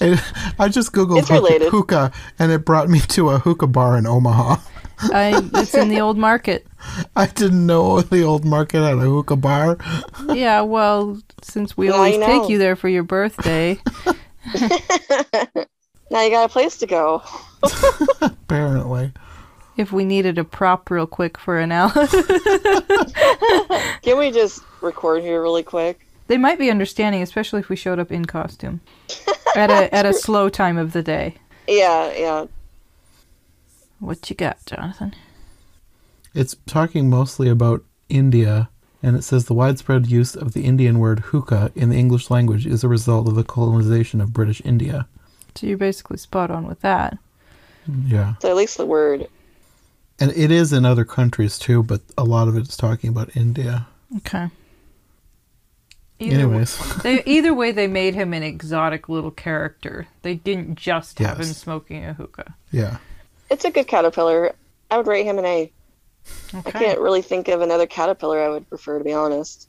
It- I just googled hookah, hookah, and it brought me to a hookah bar in Omaha. I, it's in the old market. [LAUGHS] I didn't know the old market had a hookah bar. [LAUGHS] Yeah, well, since we Now always take you there for your birthday, [LAUGHS] Now you got a place to go. Apparently, if we needed a prop real quick for an hour, Can we just record here really quick? they might be understanding, especially if we showed up in costume at a at a slow time of the day. Yeah, yeah. What you got, Jonathan? it's talking mostly about India, and it says the widespread use of the Indian word hookah in the English language is a result of the colonization of British India. So you're basically spot on with that. Yeah, So at least the word. and it is in other countries too, but a lot of it is talking about India. Okay. Either Anyways, [LAUGHS] They, either way, they made him an exotic little character. They didn't just have him smoking a hookah. yeah. It's a good caterpillar. I would rate him an A. I Okay. I can't really think of another caterpillar I would prefer, to be honest.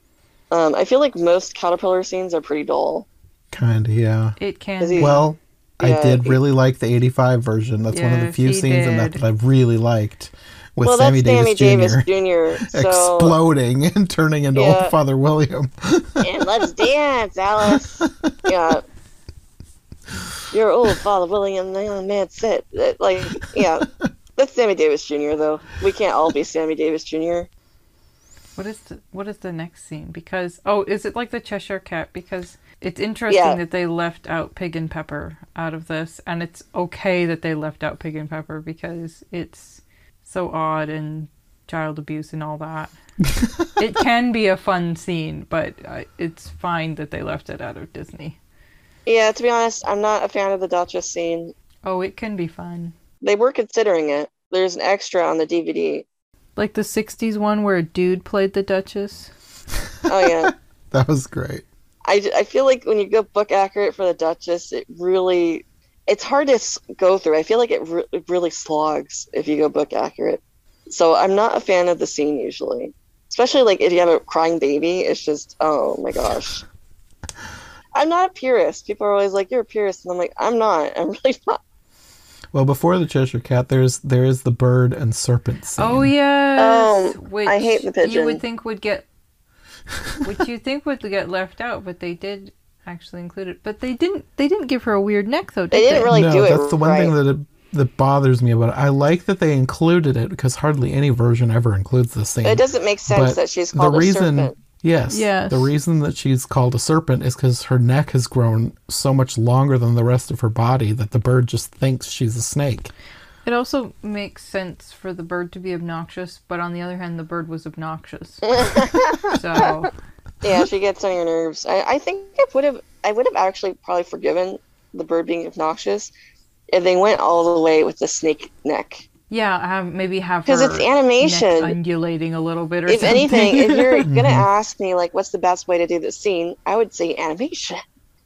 Um, I feel like most caterpillar scenes are pretty dull. Kind of, yeah. It can Is be. he- Well, I did he- really like the 85 version. That's one of the few he scenes in that that I really liked. with well, Sammy that's Sammy Davis Jr. Davis Jr. [LAUGHS] So exploding and turning into Yeah. old Father William. [LAUGHS] and let's dance, Alice. Yeah. You're old, Father William. The young man said, that, like, yeah. [LAUGHS] That's Sammy Davis Jr. Though we can't all be Sammy Davis Jr. What is the what is the next scene? Because oh, is it like the Cheshire Cat? Because it's interesting Yeah. that they left out Pig and Pepper out of this, and it's okay that they left out Pig and Pepper because it's so odd and child abuse and all that. [LAUGHS] it can be a fun scene, but uh, it's fine that they left it out of Disney. Yeah, to be honest, I'm not a fan of the Duchess scene. Oh, it can be fun. They were considering it. There's an extra on the DVD. Like the '60s one where a dude played the Duchess. Oh yeah. [LAUGHS] that was great. I, I feel like when you go book accurate for the Duchess, it really it's hard to go through. I feel like it, re- it really slogs if you go book accurate. So I'm not a fan of the scene usually, especially like if you have a crying baby. It's just oh my gosh. I'm not a purist. People are always like, "You're a purist," and I'm like, "I'm not. I'm [LAUGHS] really not." Well, before the Cheshire Cat, there's there is the bird and serpent scene. Oh yes. Oh, which I hate the pigeon. You would think would get, which you think would get left out, but they did actually include it. But they didn't. They didn't give her a weird neck though. Did They didn't really no, do it that's the one thing that it, that bothers me about it. I like that they included it because hardly any version ever includes the scene. It doesn't make sense But that she's called the called reason, serpent. Yes, Yes. the reason that she's called a serpent is because her neck has grown so much longer than the rest of her body that the bird just thinks she's a snake. It also makes sense for the bird to be obnoxious, but on the other hand, the bird was obnoxious. [LAUGHS] so Yeah, she gets on your nerves. I, I think I would have I would have actually probably forgiven the bird being obnoxious if they went all the way with the snake neck. Yeah, have, maybe have 'Cause her it's animation. neck undulating a little bit, or If something. anything, if you're [LAUGHS] Mm-hmm. gonna ask me like what's the best way to do this scene, I would say animation.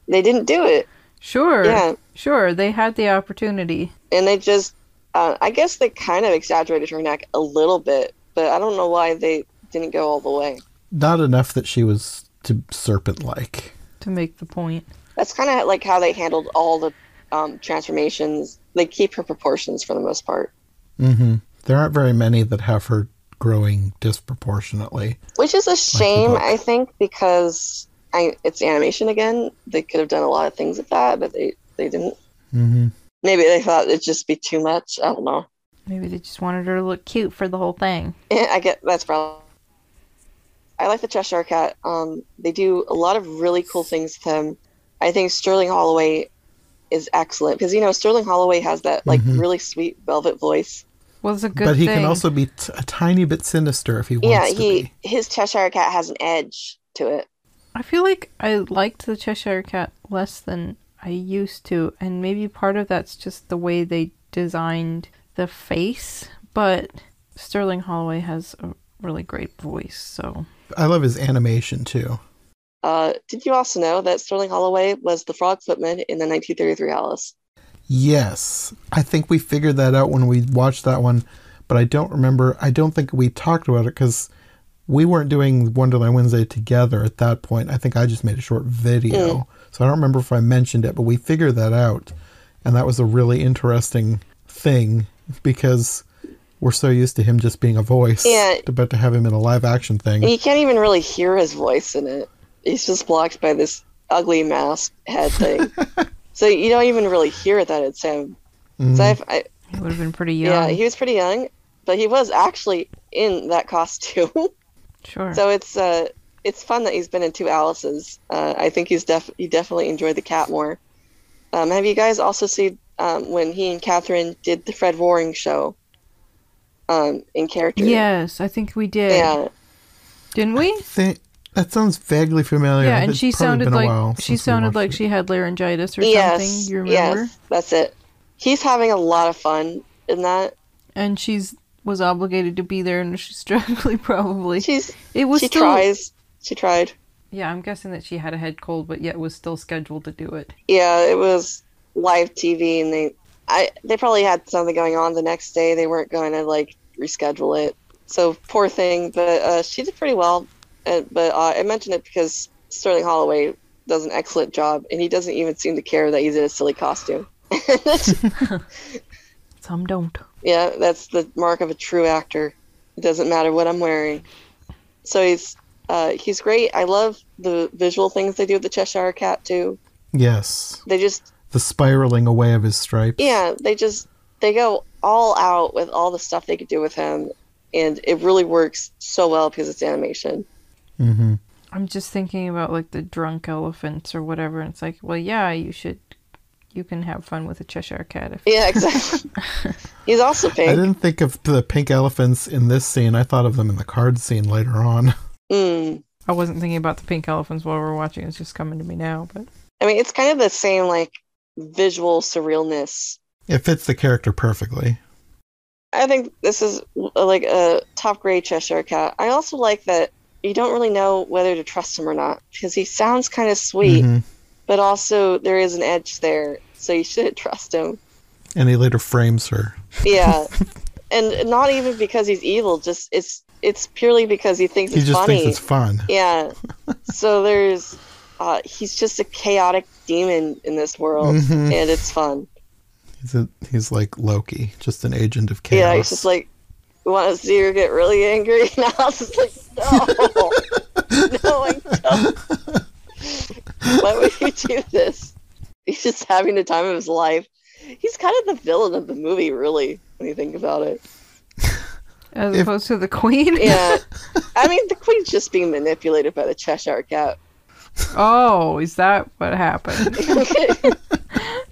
They didn't do it. sure, Yeah. sure, they had the opportunity. And they just uh, I guess they kind of exaggerated her neck a little bit, but I don't know why they didn't go all the way. Not enough that she was to serpent-like. To make the point. That's kind of like how they handled all the um, transformations. They keep her proportions for the most part. Hmm There aren't very many that have her growing disproportionately. Which is a shame, book. I think, because I, it's animation again. They could have done a lot of things with that, but they, they didn't. hmm Maybe they thought it'd just be too much. I don't know. Maybe they just wanted her to look cute for the whole thing. [LAUGHS] I get that's probably. I like the Cheshire Cat. Um, they do a lot of really cool things with him. I think Sterling Holloway is excellent because you know Sterling Holloway has that like Mhm. really sweet velvet voice. Well, it's a good But he thing. can also be t- a tiny bit sinister if he wants yeah, to he be. his Cheshire Cat has an edge to it. I feel like I liked the Cheshire Cat less than I used to, and maybe part of that's just the way they designed the face. But Sterling Holloway has a really great voice, so I love his animation too. Uh, did you also know that Sterling Holloway was the frog footman in the 1933 Alice? Yes, I think we figured that out when we watched that one, but I don't remember. I don't think we talked about it because we weren't doing Wonderland Wednesday together at that point. I think I just made a short video, Mm. so I don't remember if I mentioned it, but we figured that out, and that was a really interesting thing because we're so used to him just being a voice, Yeah. but to have him in a live action thing. You can't even really hear his voice in it. He's just blocked by this ugly mask head thing. [LAUGHS] so you don't even really hear that it's him. Mhm. So I've, I, he would have been pretty young. yeah, he was pretty young, but he was actually in that [LAUGHS] costume. sure. so it's uh, it's fun that he's been in two Alices. Uh, I think he's def he definitely enjoyed the cat more. Um, have you guys also seen um, when he and Kathryn did the Fred Waring show? Um, in character. yes, I think we did. Yeah. Didn't we? Think- that sounds vaguely familiar. yeah, and It's she sounded like she sounded like it. she had laryngitis or yes. something. You remember? Yes, that's it. He's having a lot of fun in that. And she's was obligated to be there, and [LAUGHS] she's struggling probably. She's it was she still tries. She tried. Yeah, I'm guessing that she had a head cold, but yet was still scheduled to do it. Yeah, it was live TV, and they, I, they probably had something going on the next day. They weren't going to like reschedule it. So poor thing, but uh, she did pretty well. Uh, but uh, I mentioned it because Sterling Holloway does an excellent job, and he doesn't even seem to care that he's in a silly costume. [LAUGHS] Some don't. Yeah, that's the mark of a true actor. It doesn't matter what I'm wearing. So he's uh, he's great. I love the visual things they do with the Cheshire Cat too. Yes. They just The spiraling away of his stripes. yeah, they just they go all out with all the stuff they could do with him, and it really works so well because it's animation. Mm-hmm. I'm just thinking about like the drunk elephants or whatever. And it's like, well, yeah, you should, you can have fun with a Cheshire cat. If Yeah, exactly. [LAUGHS] he's also pink. I didn't think of the pink elephants in this scene. I thought of them in the card scene later on. [LAUGHS] Mm. I wasn't thinking about the pink elephants while we were watching. It's just coming to me now. But I mean, it's kind of the same like visual surrealness. It fits the character perfectly. I think this is like a top grade Cheshire cat. I also like that you don't really know whether to trust him or not because he sounds kind of sweet, Mhm. but also there is an edge there, so you shouldn't [LAUGHS] trust him. And he later frames her. Yeah, [LAUGHS] and not even because he's evil. Just it's it's purely because he thinks He it's just funny. thinks it's fun. Yeah. [LAUGHS] so there's uh he's just a chaotic demon in this world Mhm. and it's fun. He's a, he's like Loki, just an agent of chaos. Yeah, he's just like we want to see her get really angry. And I was just like, no, [LAUGHS] no, I don't. Why would you do this? He's just having the time of his life. He's kind of the villain of the movie, really, when you think about it. as If- opposed to the queen. Yeah, [LAUGHS] I mean, the queen's just being manipulated by the Cheshire Cat. Oh, is that what happened? [LAUGHS]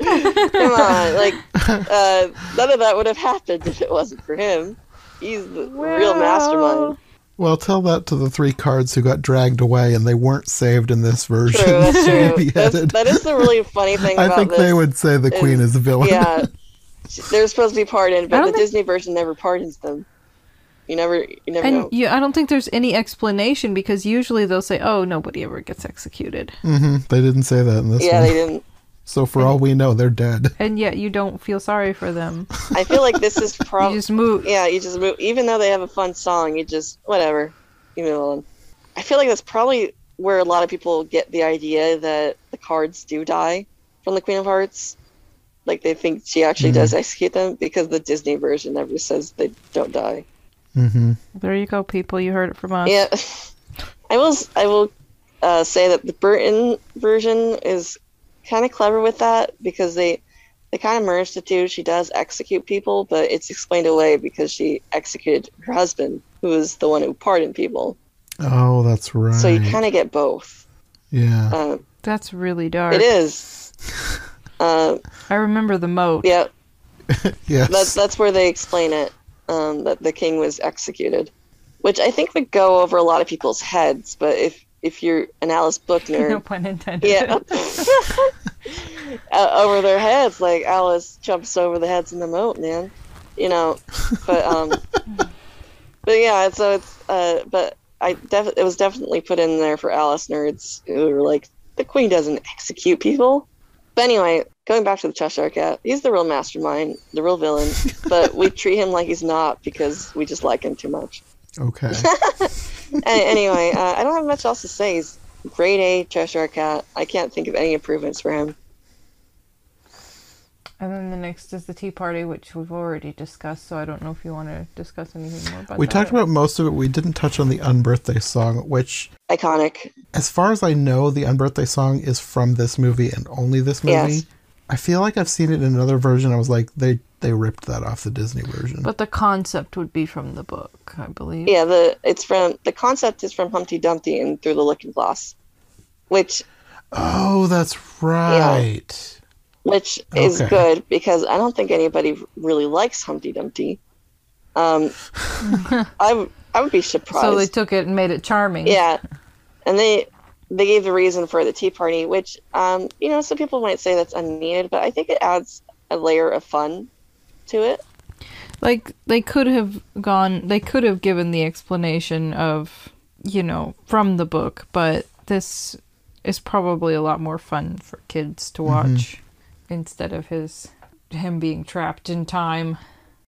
Come on, like uh, none of that would have happened if it wasn't for him. He's the real mastermind. Well, tell that to the three cards who got dragged away and they weren't saved in this version. True, that's [LAUGHS] true. That's, that is the really funny thing [LAUGHS] I about think this. they would say the queen is the villain. Yeah, [LAUGHS] they're supposed to be pardoned, but the think- Disney version never pardons them. You never, you never And know. you, I don't think there's any explanation because usually they'll say, "Oh, nobody ever gets executed," hmm They didn't say that in this Yeah, one. they didn't. So for all we know, they're dead. [LAUGHS] and yet you don't feel sorry for them. I feel like this is [LAUGHS] probably. You probably. just move. Yeah, you just move. Even though they have a fun song, you just whatever. You move on. I feel like that's probably where a lot of people get the idea that the cards do die from the Queen of Hearts. Like they think she actually Mhm. does execute them because the Disney version never says they don't die. hmm There you go, people. You heard it from us. Yeah, [LAUGHS] I will. s- I will uh, say that the Burton version is kind of clever with that because they they kind of merged the two. She does execute people, but it's explained away because she executed her husband, who was the one who pardoned people. Oh, that's right. So you kind of get both. yeah. Uh, That's really dark. it is. [LAUGHS] Uh, I remember the moat. yeah, [LAUGHS] yes. that's that's where they explain it. Um, that the king was executed, which I think would go over a lot of people's heads. But if if you're an Alice book nerd, [LAUGHS] no pun intended. Yeah. [LAUGHS] uh, over their heads, like Alice jumps over the heads in the moat, man. You know, but um, [LAUGHS] but yeah. So it's uh, but I def- it was definitely put in there for Alice nerds who were like, the Queen doesn't execute people. But anyway, going back to the Cheshire Cat, he's the real mastermind, the real villain. but we treat him like he's not because we just like him too much. okay. A- anyway, uh, I don't have much else to say. He's grade A Cheshire Cat. I can't think of any improvements for him. And then the next is the Tea Party, which we've already discussed. So I don't know if you want to discuss anything more about we that. talked about most of it. We didn't touch on the unbirthday song, which, Iconic. as far as I know, the unbirthday song is from this movie and only this movie. Yes. I feel like I've seen it in another version. I was like, they they ripped that off the Disney version. But the concept would be from the book, I believe. Yeah, the it's from the concept is from Humpty Dumpty and Through the Looking Glass, which oh, that's right. which is Okay. good because I don't think anybody really likes Humpty Dumpty. Um, [LAUGHS] I w- I would be surprised. So they took it and made it charming. Yeah, and they they gave the reason for the tea party, which um you know some people might say that's unneeded, but I think it adds a layer of fun to it. Like they could have gone they could have given the explanation of, you know, from the book, but this is probably a lot more fun for kids to mm-hmm. watch instead of his him being trapped in time.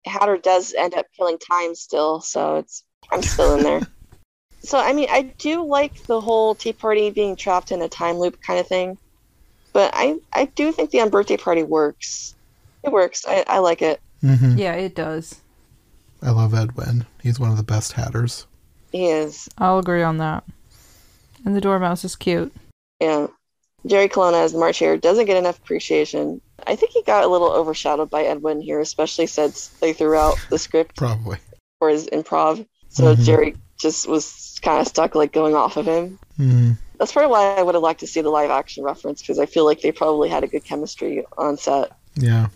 Hatter does end up killing time still, so it's I'm still in there. [LAUGHS] so I mean, I do like the whole tea party being trapped in a time loop kind of thing, but I I do think the unbirthday party works. It works. I, I like it. hmm Yeah, it does. I love Ed Wynn. He's one of the best hatters. He is. I'll agree on that. And the dormouse is cute. Yeah. Jerry Colonna as the March Hare doesn't get enough appreciation. I think he got a little overshadowed by Ed Wynn here, especially since they threw out the script Probably. for his improv. So Mhm. Jerry just was kind of stuck like going off of him. Mm. That's probably why I would have liked to see the live action reference because I feel like they probably had a good chemistry on set. Yeah.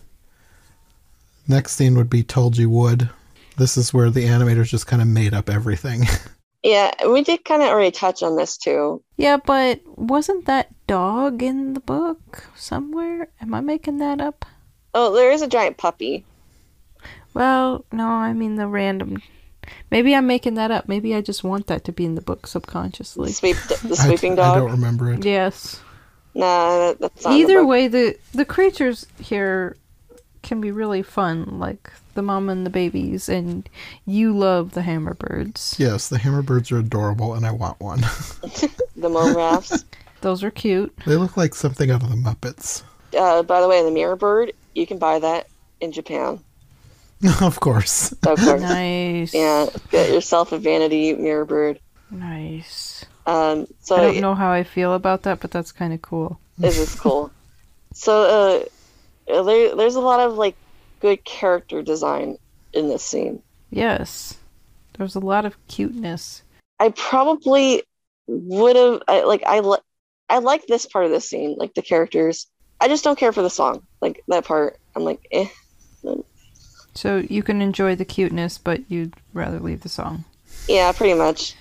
Next scene would be Tulgey Wood. This is where the animators just kind of made up everything. [LAUGHS] Yeah, we did kind of already touch on this too. Yeah, but wasn't that dog in the book somewhere? Am I making that up? Oh, there is a giant puppy. Well, no, I mean the random. Maybe I'm making that up. Maybe I just want that to be in the book subconsciously. Sweep the [LAUGHS] I- sweeping I, dog. I don't remember it. Yes. Nah, that's not in the Either book. way, the the creatures here can be really fun, like the mom and the babies, and you love the hammerbirds. Yes, the hammerbirds are adorable, and I want one. [LAUGHS] the mome raths. [LAUGHS] Those are cute. they look like something out of the Muppets. Uh, by the way, the mirror bird, you can buy that in Japan. [LAUGHS] of course. Of course. Nice. Yeah, get yourself a vanity mirror bird. Nice. Um, so I don't know how I feel about that, but that's kind of cool. this is cool. So uh, there, there's a lot of like good character design in this scene. Yes. There's a lot of cuteness. I probably would have I, like I li- I like this part of the scene, like the characters. I just don't care for the song, like that part. I'm like, eh. So you can enjoy the cuteness, but you'd rather leave the song. Yeah, pretty much.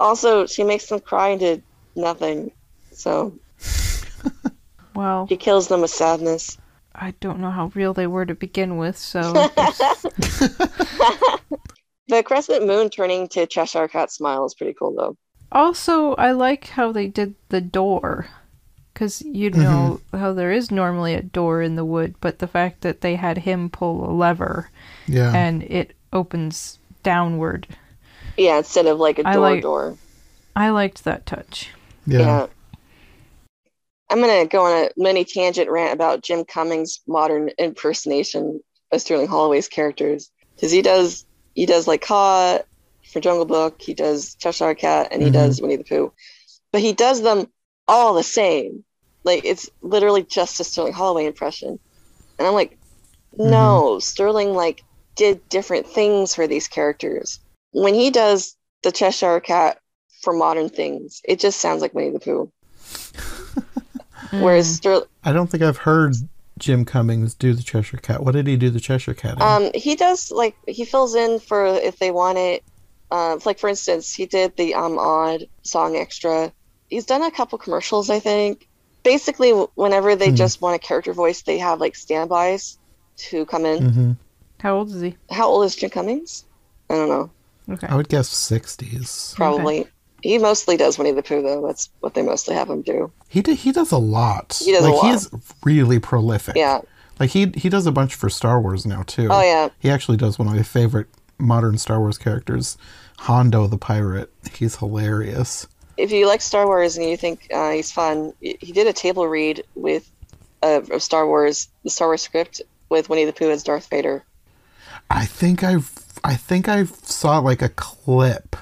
Also, she makes them cry into nothing, so [LAUGHS] Well, she kills them with sadness. I don't know how real they were to begin with, so [LAUGHS] The crescent moon turning to Cheshire Cat smile is pretty cool, though. Also, I like how they did the door. Because you mm-hmm. know how there is normally a door in the wood, but the fact that they had him pull a lever Yeah. and it opens downward. Yeah, instead of like a door like- door. I liked that touch. yeah. Yeah. I'm gonna go on a mini tangent rant about Jim Cummings' modern impersonation of Sterling Holloway's characters because he does he does like Kaa for Jungle Book, he does Cheshire Cat, and he Mhm. does Winnie the Pooh, but he does them all the same. Like it's literally just a Sterling Holloway impression, and I'm like, no, Sterling like did different things for these characters. When he does the Cheshire Cat for modern things, it just sounds like Winnie the Pooh. [LAUGHS] Whereas Mm. Sterling, I don't think I've heard Jim Cummings do the Cheshire Cat. What did he do the Cheshire Cat in? um, he does like he fills in for if they want it. Uh, like for instance, he did the "I'm Odd" song extra. He's done a couple commercials, I think. Basically, whenever they Hmm. just want a character voice, they have like standbys to come in. hmm how old is he? How old is Jim Cummings? I don't know. Okay. I would guess 60s. Probably. He mostly does Winnie the Pooh, though. That's what they mostly have him do. He d- he does a lot. He does a like lot. he's really prolific. Yeah. Like he he does a bunch for Star Wars now too. Oh yeah. He actually does one of my favorite modern Star Wars characters, Hondo the pirate. He's hilarious. if you like Star Wars and you think uh, he's fun, he did a table read with uh, of Star Wars, the Star Wars script with Winnie the Pooh as Darth Vader. I think I've I think I saw like a clip.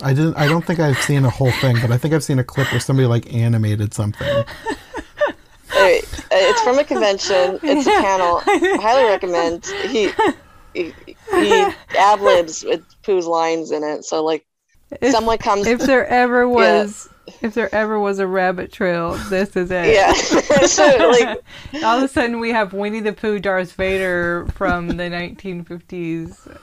I didn't. I don't think I've seen a whole thing, but I think I've seen a clip where somebody like animated something. Uh, it's from a convention. It's a panel. [LAUGHS] I highly recommend. He he, he ad libs with Pooh's lines in it. So like If, someone comes. if there ever was, if there ever was a rabbit trail, this is it. yeah. [LAUGHS] so like All of a sudden, we have Winnie the Pooh, Darth Vader from the 1950s.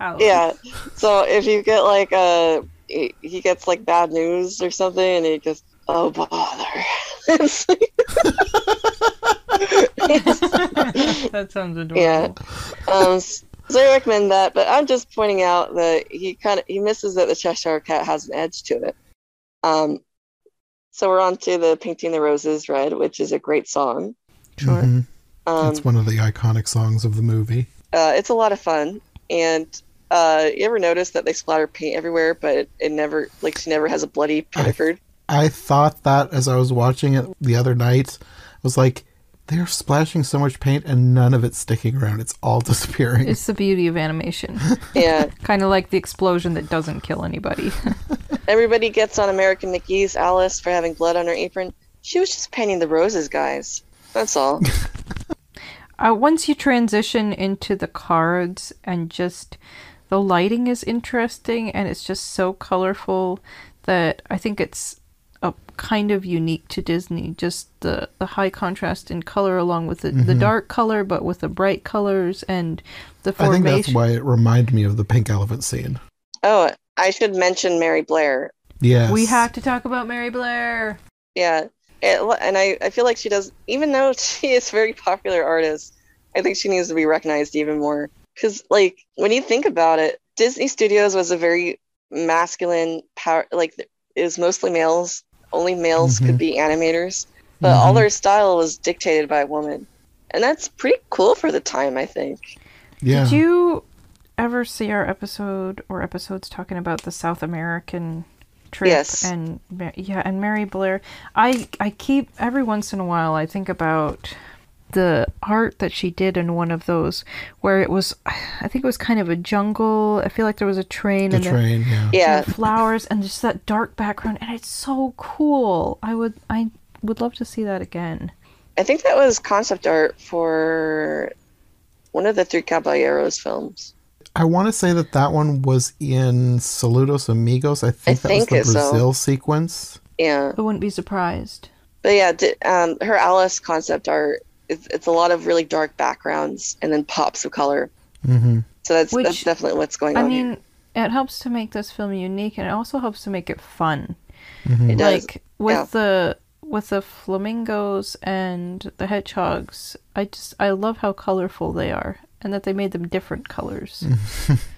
Out. yeah. So if you get like a he, he gets like bad news or something, and he goes, "Oh bother." It's [LAUGHS] like- that sounds adorable. Yeah. um, so I recommend that, but I'm just pointing out that he kind of he misses that the Cheshire Cat has an edge to it. Um, so we're on to the Painting the Roses Red, which is a great song. Sure. Mhm. Um, It's one of the iconic songs of the movie. uh, it's a lot of fun, and uh, you ever notice that they splatter paint everywhere, but it, it never like she never has a bloody paint I- I thought that as I was watching it the other night, I was like, They're splashing so much paint and none of it's sticking around. It's all [LAUGHS] disappearing. It's the beauty of animation. [LAUGHS] Yeah. kind of like the explosion that doesn't kill anybody. [LAUGHS] Everybody gets on American McGee's Alice for having blood on her apron. She was just painting the roses, guys. That's all. Uh, once you transition into the cards and just the lighting is interesting and it's just so colorful that I think it's a kind of unique to Disney. Just the, the high contrast in color along with the, the dark color, but with the bright colors and the formation. I think that's why it reminded me of the pink elephant scene. Oh, I should mention Mary Blair. Yes. We have to talk about Mary Blair. Yeah. It, and I, I feel like she does, even though [LAUGHS] she is a very popular artist, I think she needs to be recognized even more. Because, like, when you think about it, Disney Studios was a very masculine power, like, it was mostly males. Only males Mhm. could be animators. But all Mhm. their style was dictated by a woman. And that's pretty cool for the time, I think. Yeah. Did you ever see our episode or episodes talking about the South American trip? Yes. And yeah, and Mary Blair. I I keep every once in a while I think about the art that she did in one of those where it was I think it was kind of a jungle. I feel like there was a train the and there- train, yeah. Yeah. and flowers and just that dark background and it's so cool. I would I would love to see that again. I think that was concept art for one of the Three Caballeros films. I want to say that that one was in Saludos Amigos. I think that think was it's the so. Brazil sequence. Yeah. I wouldn't be surprised. But yeah, um, her Alice concept art, it's, it's a lot of really dark backgrounds and then pops of color. hmm So that's, Which- that's definitely what's going I on. I mean, it helps to make this film unique, and it also helps to make it fun. here. it does. Like with yeah. the with the flamingos and the hedgehogs, I just I love how colorful they are, and that they made them different colors. [LAUGHS]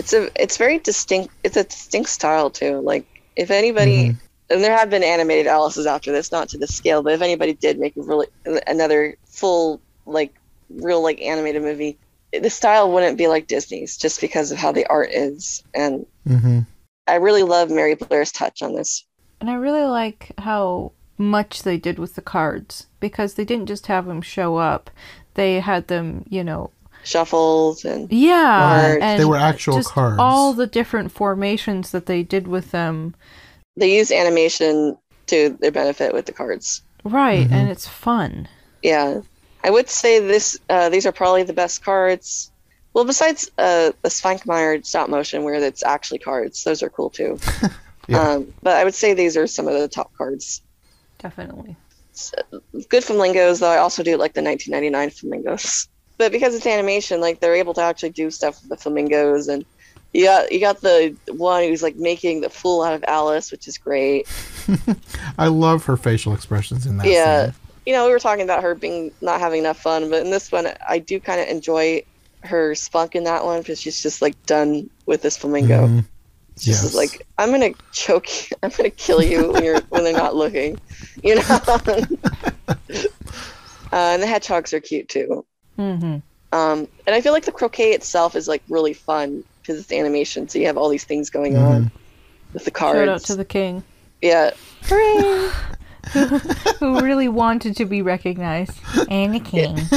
It's a it's very distinct. It's a distinct style too. Like if anybody, and there have been animated Alice's after this, not to this scale, but if anybody did make a really another full like real like animated movie, the style wouldn't be like Disney's just because of how the art is. And hmm I really love Mary Blair's touch on this. And I really like how much they did with the cards because they didn't just have them show up; they had them, you know, Shuffles and yeah, and They were actual just cards. All the different formations that they did with them, they use animation to their benefit with the cards. right? Mhm. And it's fun. Yeah, I would say this. Uh, these are probably the best cards. Well, besides uh, the Svankmajer stop motion, where it's actually cards, those are cool too. [LAUGHS] Yeah. um, but I would say these are some of the top cards. Definitely. Good flamingos, though. I also do like the 1999 flamingos. [LAUGHS] But because it's animation, like they're able to actually do stuff with the flamingos, and you got you got the one who's like making the fool out of Alice, which is great. [LAUGHS] I love her facial expressions in that Yeah. scene. you know, we were talking about her being not having enough fun, but in this one, I do kind of enjoy her spunk in that one because she's just like done with this flamingo. Mhm. She's Yes. just like, I'm gonna choke you, [LAUGHS] I'm gonna kill you when you're when they're not looking, you know. [LAUGHS] uh, and the hedgehogs are cute too. Mm-hmm. Um, and I feel like the croquet itself is like really fun because it's animation, so you have all these things going Mhm. on with the cards. Shout out to the king yeah, hooray! [LAUGHS] who really wanted to be recognized. And the king. [LAUGHS]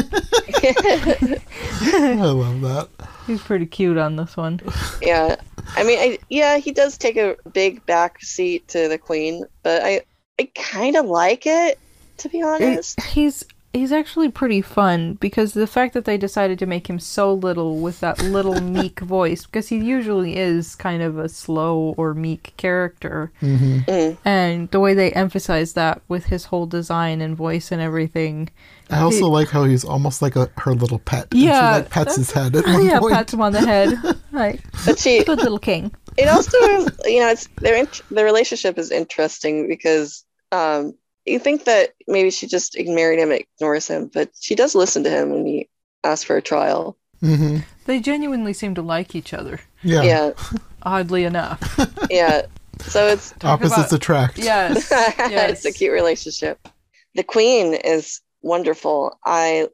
I love that. He's pretty cute on this one. Yeah, I mean, I, yeah, he does take a big back seat to the queen, but I, I kind of like it, to be honest. He's he's actually pretty fun because the fact that they decided to make him so little with that little [LAUGHS] meek voice because he usually is kind of a slow or meek character hmm Mm. and the way they emphasize that with his whole design and voice and everything I also He- like how he's almost like a her little pet. Yeah, she like pets his head at [LAUGHS] one yeah point. pats him on the head [LAUGHS] like But she, good little king it also, is, you know, it's their int- their relationship is interesting because um, you think that maybe she just married him, and ignores him, but she does listen to him when he asks for a trial. hmm they genuinely seem to like each other Yeah. Yeah, [LAUGHS] oddly enough [LAUGHS] yeah. So it's Opposites about- attract. yes yes [LAUGHS] it's a cute relationship. The queen is wonderful. I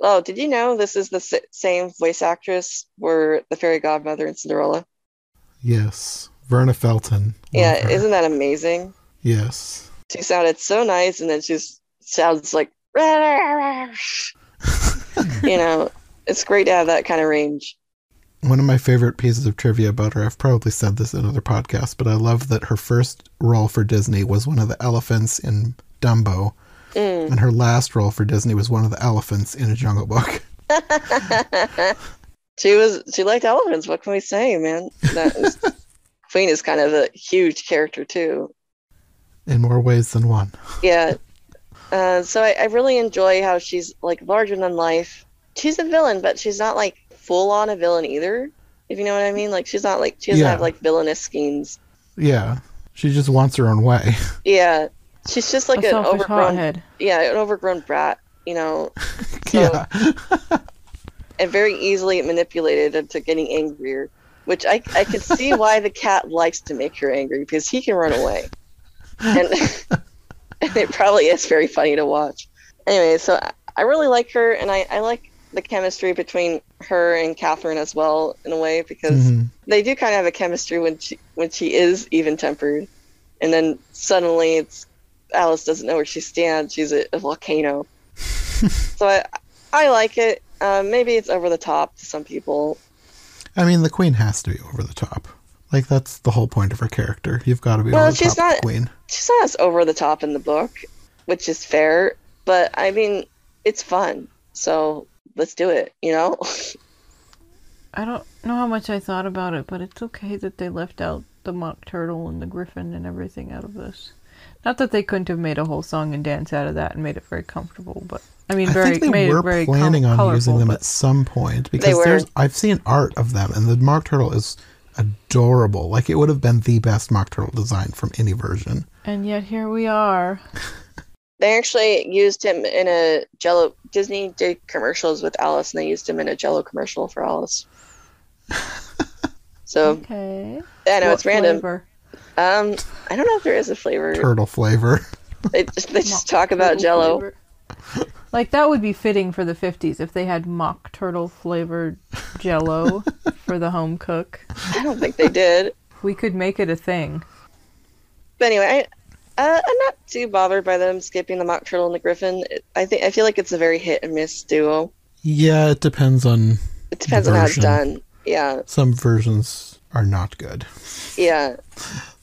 oh, did you know this is the same voice actress for the fairy godmother in Cinderella? Yes. Verna Felton. Yeah, her. isn't that amazing? Yes. She sounded so nice, and then she sounds like [LAUGHS] you know, it's great to have that kind of range. One of my favorite pieces of trivia about her, I've probably said this in other podcasts, but I love that her first role for Disney was one of the elephants in Dumbo, Mm. and her last role for Disney was one of the elephants in a Jungle Book. [LAUGHS] she was she liked elephants. What can we say, man? That is, [LAUGHS] Queen is kind of a huge character too. In more ways than one. Yeah. Uh, so I, I really enjoy how she's like larger than life. She's a villain, but she's not like full on a villain either. If you know what I mean, like she's not like she doesn't Yeah. have like villainous schemes. Yeah. She just wants her own way. [LAUGHS] Yeah, she's just like a an selfish overgrown, hothead. yeah, an overgrown brat. You know, [LAUGHS] So- yeah. [LAUGHS] and very easily manipulated into getting angrier. Which I I can see why the cat likes to make her angry because he can run away, and [LAUGHS] it probably is very funny to watch. Anyway, so I- really like her, and I I like the chemistry between her and Kathryn as well in a way because Mhm. they do kind of have a chemistry when she when she is even tempered, and then suddenly it's Alice doesn't know where she stands. She's a, a volcano. [LAUGHS] so I I like it. Uh, maybe it's over the top to some people. I mean, the queen has to be over the top. Like, that's the whole point of her character. You've got to be Well, over the she's top not- queen. She's not as over the top in the book, which is fair. But I mean, it's fun. So let's do it. You know. [LAUGHS] I don't know how much I thought about it, but it's okay that they left out the mock turtle and the griffin and everything out of this. Not that they couldn't have made a whole song and dance out of that and made it very comfortable, but I mean, I very think they made were it very planning com- on colorful, using them at some point because there's I've seen art of them and the mock turtle is adorable. Like it would have been the best mock turtle design from any version. And yet here we are. [LAUGHS] They actually used him in a Jello. Disney did commercials with Alice, and they used him in a Jello commercial for Alice. [LAUGHS] So Okay. I know What it's random. flavor? Um, I don't know if there is a flavor. Turtle flavor. They just they just talk about Jello. Flavor. Like that would be fitting for the 50s if they had mock turtle flavored jello [LAUGHS] for the home cook. I don't think they did. We could make it a thing. But anyway, I, uh, I'm not too bothered by them skipping the mock turtle and the griffin. I think I feel like it's a very hit and miss duo. Yeah, it depends on It depends on how it's done. Yeah, some versions are not good. yeah.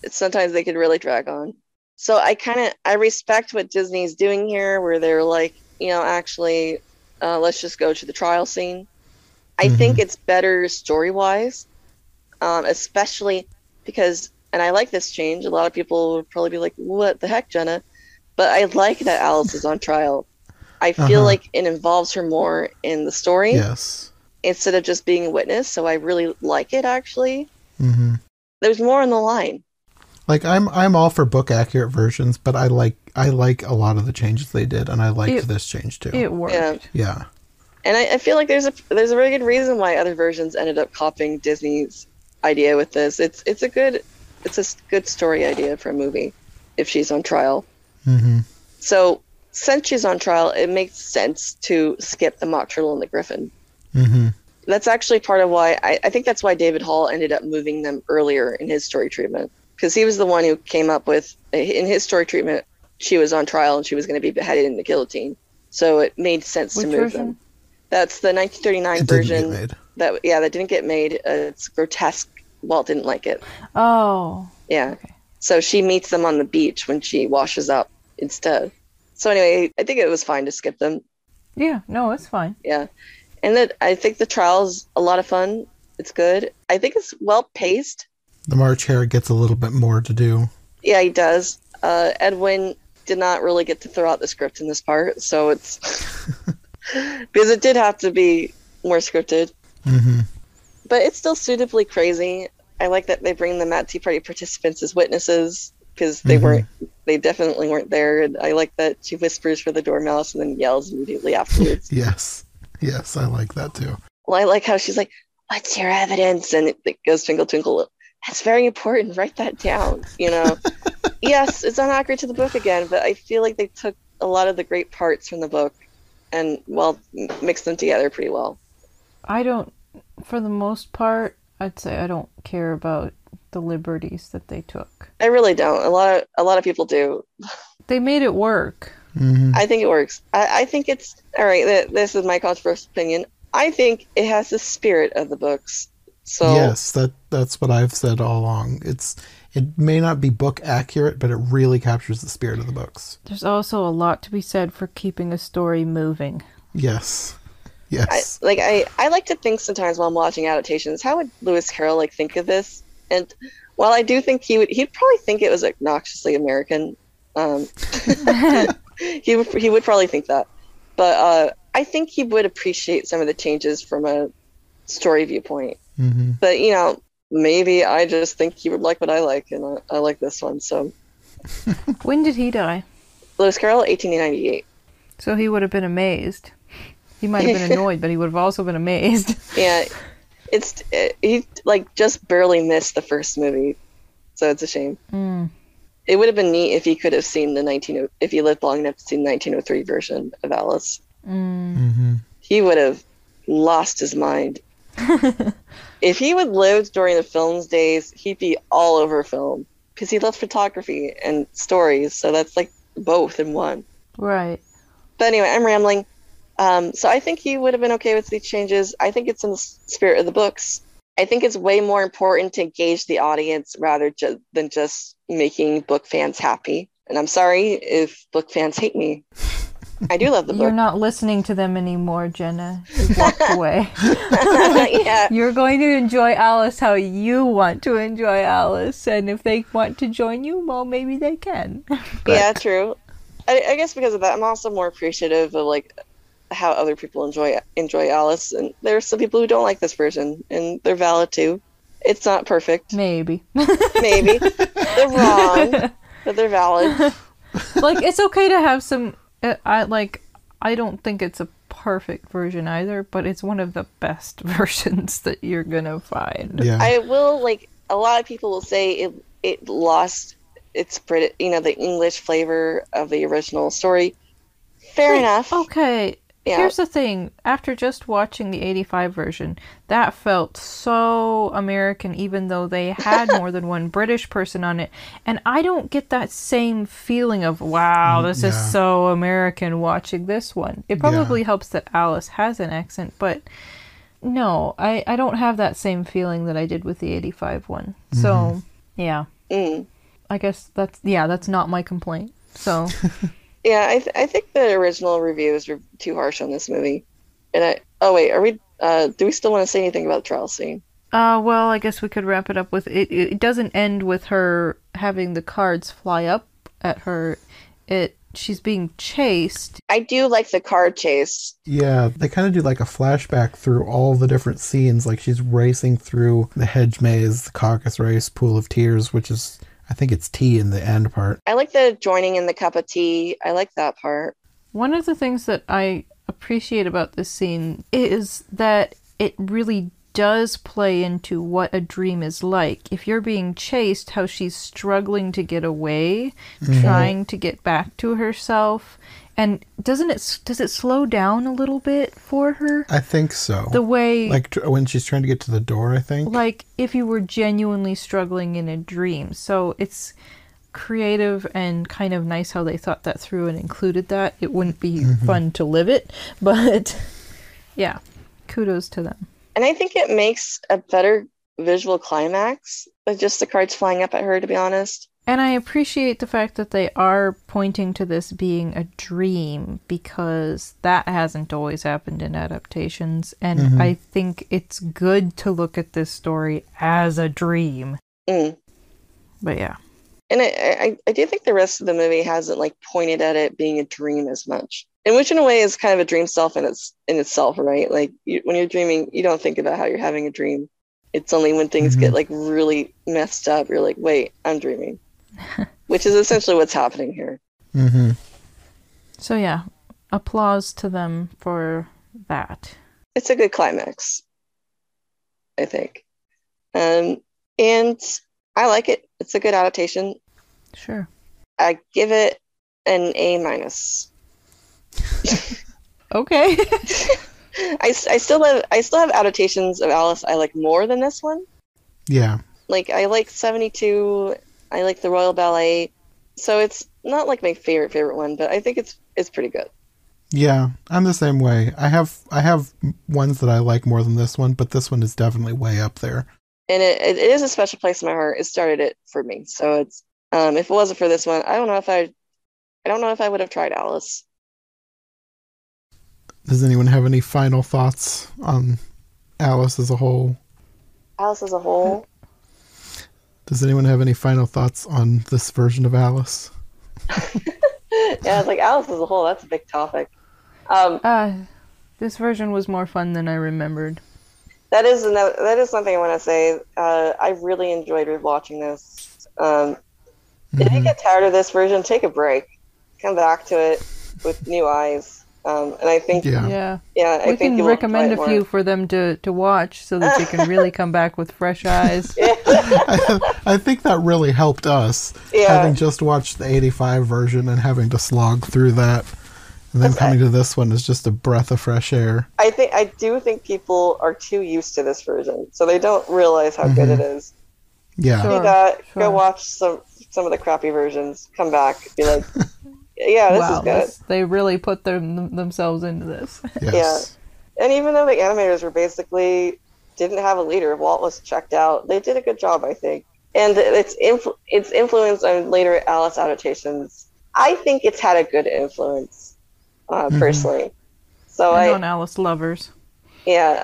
Sometimes they could really drag on. So I kind of I respect what Disney's doing here, where they're like, you know, actually, uh, let's just go to the trial scene. I think it's better story wise, um, especially because, and I like this change. A lot of people would probably be like, "What the heck, Jenna?" But I like that Alice is on trial. I feel Uh-huh. like it involves her more in the story Yes. instead of just being a witness. So I really like it. Actually, hmm there's more on the line. Like I'm I'm all for book accurate versions, but I like I like a lot of the changes they did, and I liked It- this change too. It worked. Yeah. yeah. And I, I feel like there's a there's a very good reason why other versions ended up copying Disney's idea with this. It's it's a good it's a s- good story idea for a movie if she's on trial. hmm So since she's on trial, it makes sense to skip the mock turtle and the griffin. hmm That's actually part of why I, I think that's why David Hall ended up moving them earlier in his story treatment because he was the one who came up with in his story treatment. She was on trial and she was going to be beheaded in the guillotine, so it made sense Which to move version? them. That's the 1939 It didn't get version. made. that yeah that didn't get made uh, it's grotesque walt didn't like it Oh. yeah Okay. so she meets them on the beach when she washes up instead so anyway i think it was fine to skip them Yeah, no, it's fine. yeah and that i think the trial's a lot of fun it's good i think it's well paced The March Hare gets a little bit more to do. yeah he does uh, Ed Wynn did not really get to throw out the script in this part so it's [LAUGHS] because it did have to be more scripted hmm but it's still suitably crazy. I like that they bring the Mad Tea Party participants as witnesses because they Mhm. weren't, they definitely weren't there. And I like that she whispers for the dormouse and then yells immediately afterwards. [LAUGHS] Yes. Yes, I like that too. well, I like how she's like, "What's your evidence?" And it, it goes twinkle twinkle. That's very important. Write that down. You know. [LAUGHS] yes, it's unaccurate to the book again, but I feel like they took a lot of the great parts from the book and well mixed them together pretty well. I don't, for the most part, I'd say I don't care about the liberties that they took. I really don't. A lot of a lot of people do. They made it work. hmm I think it works. I, I think it's all right. th- This is my controversial opinion. I think it has the spirit of the books. So Yes, that that's what I've said all along. It's it may not be book accurate, but it really captures the spirit of the books. There's also a lot to be said for keeping a story moving. Yes. I, Yes. like I, I like to think sometimes while I'm watching adaptations, how would Lewis Carroll like think of this? And while I do think he would, he'd probably think it was obnoxiously American. Um, [LAUGHS] he would he would probably think that, but uh, I think he would appreciate some of the changes from a story viewpoint. Hmm But you know, maybe I just think he would like what I like, and I, I like this one. So [LAUGHS] When did he die? Lewis Carroll, 1898. So he would have been amazed. He might have been [LAUGHS] annoyed, but he would have also been amazed. [LAUGHS] Yeah, it's it, he like just barely missed the first movie, so it's a shame. Mm. It would have been neat if he could have seen the 19 if he lived long enough to see the 1903 version of Alice. Mm. hmm He would have lost his mind. If he would lived during the film's days, he'd be all over film because he loves photography and stories. So that's like both in one. Right. But anyway, I'm rambling. Um, so I think he would have been okay with these changes. I think it's in the spirit of the books. I think it's way more important to engage the audience rather ju- than just making book fans happy. And I'm sorry if book fans hate me. I do love the You're not listening to them anymore, Jenna. You walked [LAUGHS] away. [LAUGHS] yeah, You're going to enjoy Alice how you want to enjoy Alice, and if they want to join you, well, maybe they can. [LAUGHS] yeah, true. I, I guess because of that, I'm also more appreciative of like how other people enjoy enjoy Alice. And there are some people who don't like this version, and they're valid too. It's not perfect, Maybe. maybe. they're wrong, but they're valid. like it's okay to have some. Uh, I like. I don't think it's a perfect version either, but it's one of the best [LAUGHS] versions that you're gonna find. Yeah. I will like a lot of people will say it it lost its Brit you know the English flavor of the original story. Fair Wait, enough. Okay. Yeah. Here's the thing. After just watching the 85 version, that felt so American, even though they had more than one [LAUGHS] British person on it. And I don't get that same feeling of, wow, this is so American watching this one. It probably helps that Alice has an accent, but no, I, I don't have that same feeling that I did with the 85 one. So, yeah. Mm. I guess that's, yeah, that's not my complaint. So, [LAUGHS] Yeah, I th- I think the original reviews were too harsh on this movie. And I oh wait, are we uh do we still want to say anything about the trial scene? Uh, well, I guess we could wrap it up with it. It doesn't end with her having the cards fly up at her. It she's being chased. I do like the card chase. Yeah, they kind of do like a flashback through all the different scenes. Like she's racing through the hedge maze, the caucus race, pool of tears, which is, I think it's tea in the end part. I like the joining in the cup of tea. I like that part. One of the things that I appreciate about this scene is that it really does play into what a dream is like. If you're being chased, how she's struggling to get away, mm-hmm. trying to get back to herself, and doesn't it does it slow down a little bit for her? I think so. The way like tr- when she's trying to get to the door, I think. like if you were genuinely struggling in a dream. So it's creative and kind of nice how they thought that through and included that. It wouldn't be mm-hmm. fun to live it, [LAUGHS] but yeah, kudos to them. And I think it makes a better visual climax with just the cards flying up at her, to be honest. And I appreciate the fact that they are pointing to this being a dream because that hasn't always happened in adaptations. And I think it's good to look at this story as a dream. Mm. But yeah. And I, I, I do think the rest of the movie hasn't like pointed at it being a dream as much, and which in a way is kind of a dream self in its in itself, right? Like you, when you're dreaming, you don't think about how you're having a dream. It's only when things Mhm. get like really messed up, you're like, wait, I'm dreaming, [LAUGHS] which is essentially what's happening here. mm-hmm. So yeah, applause to them for that. It's a good climax, I think, um, and I like it. It's a good adaptation. Sure. I give it an A minus. Okay. [LAUGHS] I, I still have I still have adaptations of Alice I like more than this one. Yeah. Like I like 72, I like the Royal Ballet, So it's not like my favorite favorite one, but I think it's it's pretty good. Yeah, I'm the same way. I have I have ones that I like more than this one, but this one is definitely way up there. And it, it is a special place in my heart. It started it for me. So it's um if it wasn't for this one, I don't know if I I don't know if I would have tried Alice. Does anyone have any final thoughts on Alice as a whole? Alice as a whole. Does anyone have any final thoughts on this version of Alice? [LAUGHS] yeah, it's like Alice as a whole, that's a big topic. Um Uh, this version was more fun than I remembered. that is another, that is something I want to say. Uh, I really enjoyed watching this. Um, If you Mhm. get tired of this version, take a break, come back to it with new eyes. Um, and I think, yeah, Yeah. Yeah. I we think can recommend a few more. for them to, to watch so that they can [LAUGHS] really come back with fresh eyes. [LAUGHS] I, I think that really helped us. Yeah. Having just watched the 85 version and having to slog through that. And then That's coming to this one is just a breath of fresh air. I think I do think people are too used to this version, so they don't realize how good it is. Yeah. Do Sure, that. Go watch some some of the crappy versions. Come back, be like, [LAUGHS] yeah, this wow, is good. this- they really put them, themselves into this. [LAUGHS] Yes. And even though the animators were basically didn't have a leader, Walt was checked out. They did a good job, I think. And its influ- its influence on later Alice adaptations, I think it's had a good influence, uh, Mhm. personally. So and I, on Alice Lovers. yeah,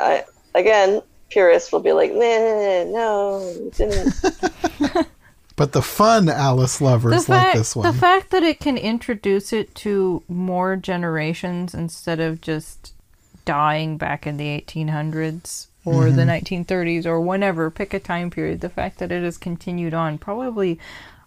I, again, purists will be like, nah, no, it didn't. [LAUGHS] But the fun Alice lovers The like this one. the fact that it can introduce it to more generations instead of just dying back in the 1800s or the mm-hmm. 1930s or whenever, pick a time period. The fact that it has continued on, probably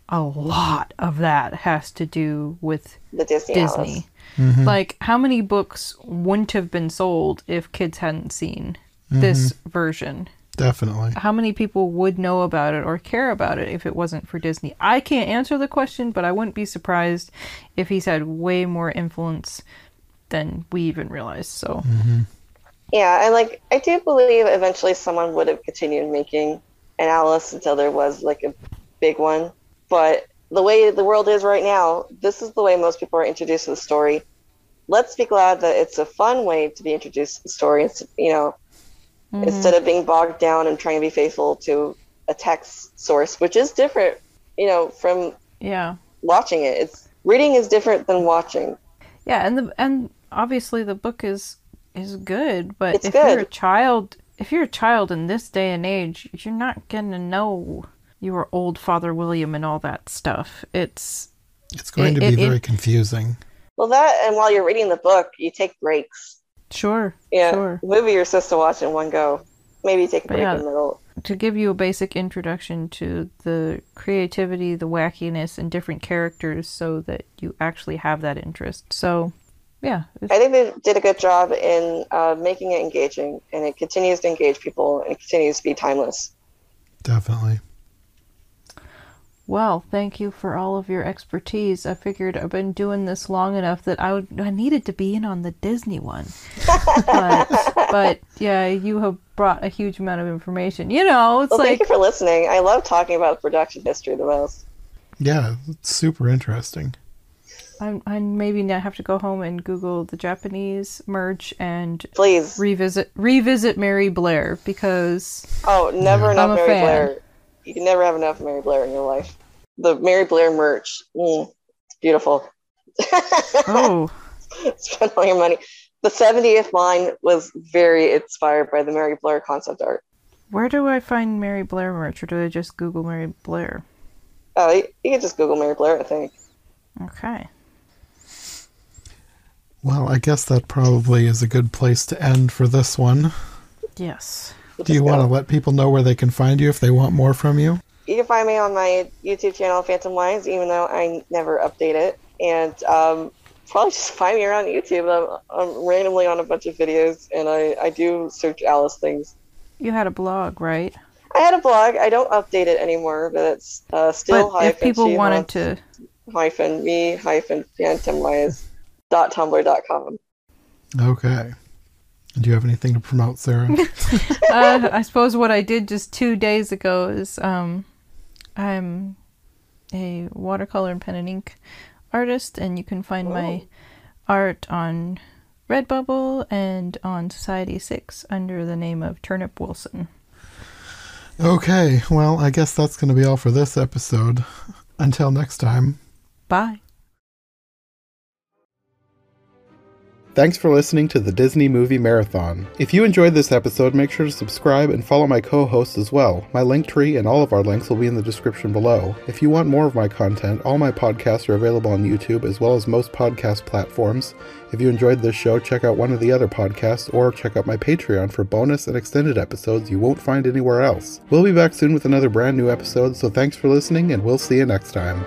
a lot of that has to do with the Disney, Disney. Alice. Mm-hmm. Like, how many books wouldn't have been sold if kids hadn't seen this mm-hmm. version? Definitely. How many people would know about it or care about it if it wasn't for Disney? I can't answer the question, but I wouldn't be surprised if he's had way more influence than we even realize. So, mm-hmm. Yeah, and like I do believe eventually someone would have continued making an Alice until there was like a big one. But the way the world is right now, this is the way most people are introduced to the story. Let's be glad that it's a fun way to be introduced to the story. It's you know, instead of mm-hmm. being bogged down and trying to be faithful to a text source, which is different, you know, from yeah. watching it. It's reading is different than watching. Yeah, and the and obviously the book is is good, but It's if you're a child, if you're a child in this day and age, you're not going to know your old Father William and all that stuff. It's It's going It- to be it- very it- confusing. Well, that and while you're reading the book, you take breaks. Sure, Yeah, sure. movie you're supposed to watch in one go. Maybe take a break yeah. in the middle. to give you a basic introduction to the creativity, the wackiness, and different characters so that you actually have that interest. So, yeah. I think they did a good job in uh, making it engaging, and it continues to engage people, and it continues to be timeless. Definitely. Well, thank you for all of your expertise. I figured I've been doing this long enough that I, would, I needed to be in on the Disney one. but, [LAUGHS] but, yeah, you have brought a huge amount of information. You know, it's Well, thank you for listening. I love talking about production history the most. Yeah, it's super interesting. I, I maybe now have to go home and Google the Japanese merch and Please. revisit revisit Mary Blair because Oh, never Yeah. enough I'm a Mary fan. Blair. You can never have enough Mary Blair in your life. The Mary Blair merch, mm, it's beautiful. [LAUGHS] oh Spend all your money. The 70th line was very inspired by the Mary Blair concept art. where do I find Mary Blair merch or do I just Google Mary Blair? Oh, you, you can just Google Mary Blair, I think. Okay. Well, I guess that probably is a good place to end for this one. Yes. We'll Do you want to let people know where they can find you if they want more from you? You can find me on my YouTube channel, Phantomwise, even though I never update it. And um, probably just find me around YouTube. I'm, I'm randomly on a bunch of videos, and I, I do search Alice things. You had a blog, right? I had a blog. I don't update it anymore, but it's uh, still but if people she wanted to hyphen me hyphen phantomwise dot tumblr dot com. Okay. Do you have anything to promote, Sarah? [LAUGHS] uh, I suppose what I did just two days ago is um, I'm a watercolor and pen and ink artist, and you can find my art on Redbubble and on Society 6 under the name of Turnip Wilson. Okay, well, I guess that's going to be all for this episode. Until next time. Bye. Thanks for listening to the Disney Movie Marathon. If you enjoyed this episode, make sure to subscribe and follow my co hosts as well. My link tree and all of our links will be in the description below. If you want more of my content, all my podcasts are available on YouTube as well as most podcast platforms. If you enjoyed this show, check out one of the other podcasts or check out my Patreon for bonus and extended episodes you won't find anywhere else. We'll be back soon with another brand new episode, so thanks for listening and we'll see you next time.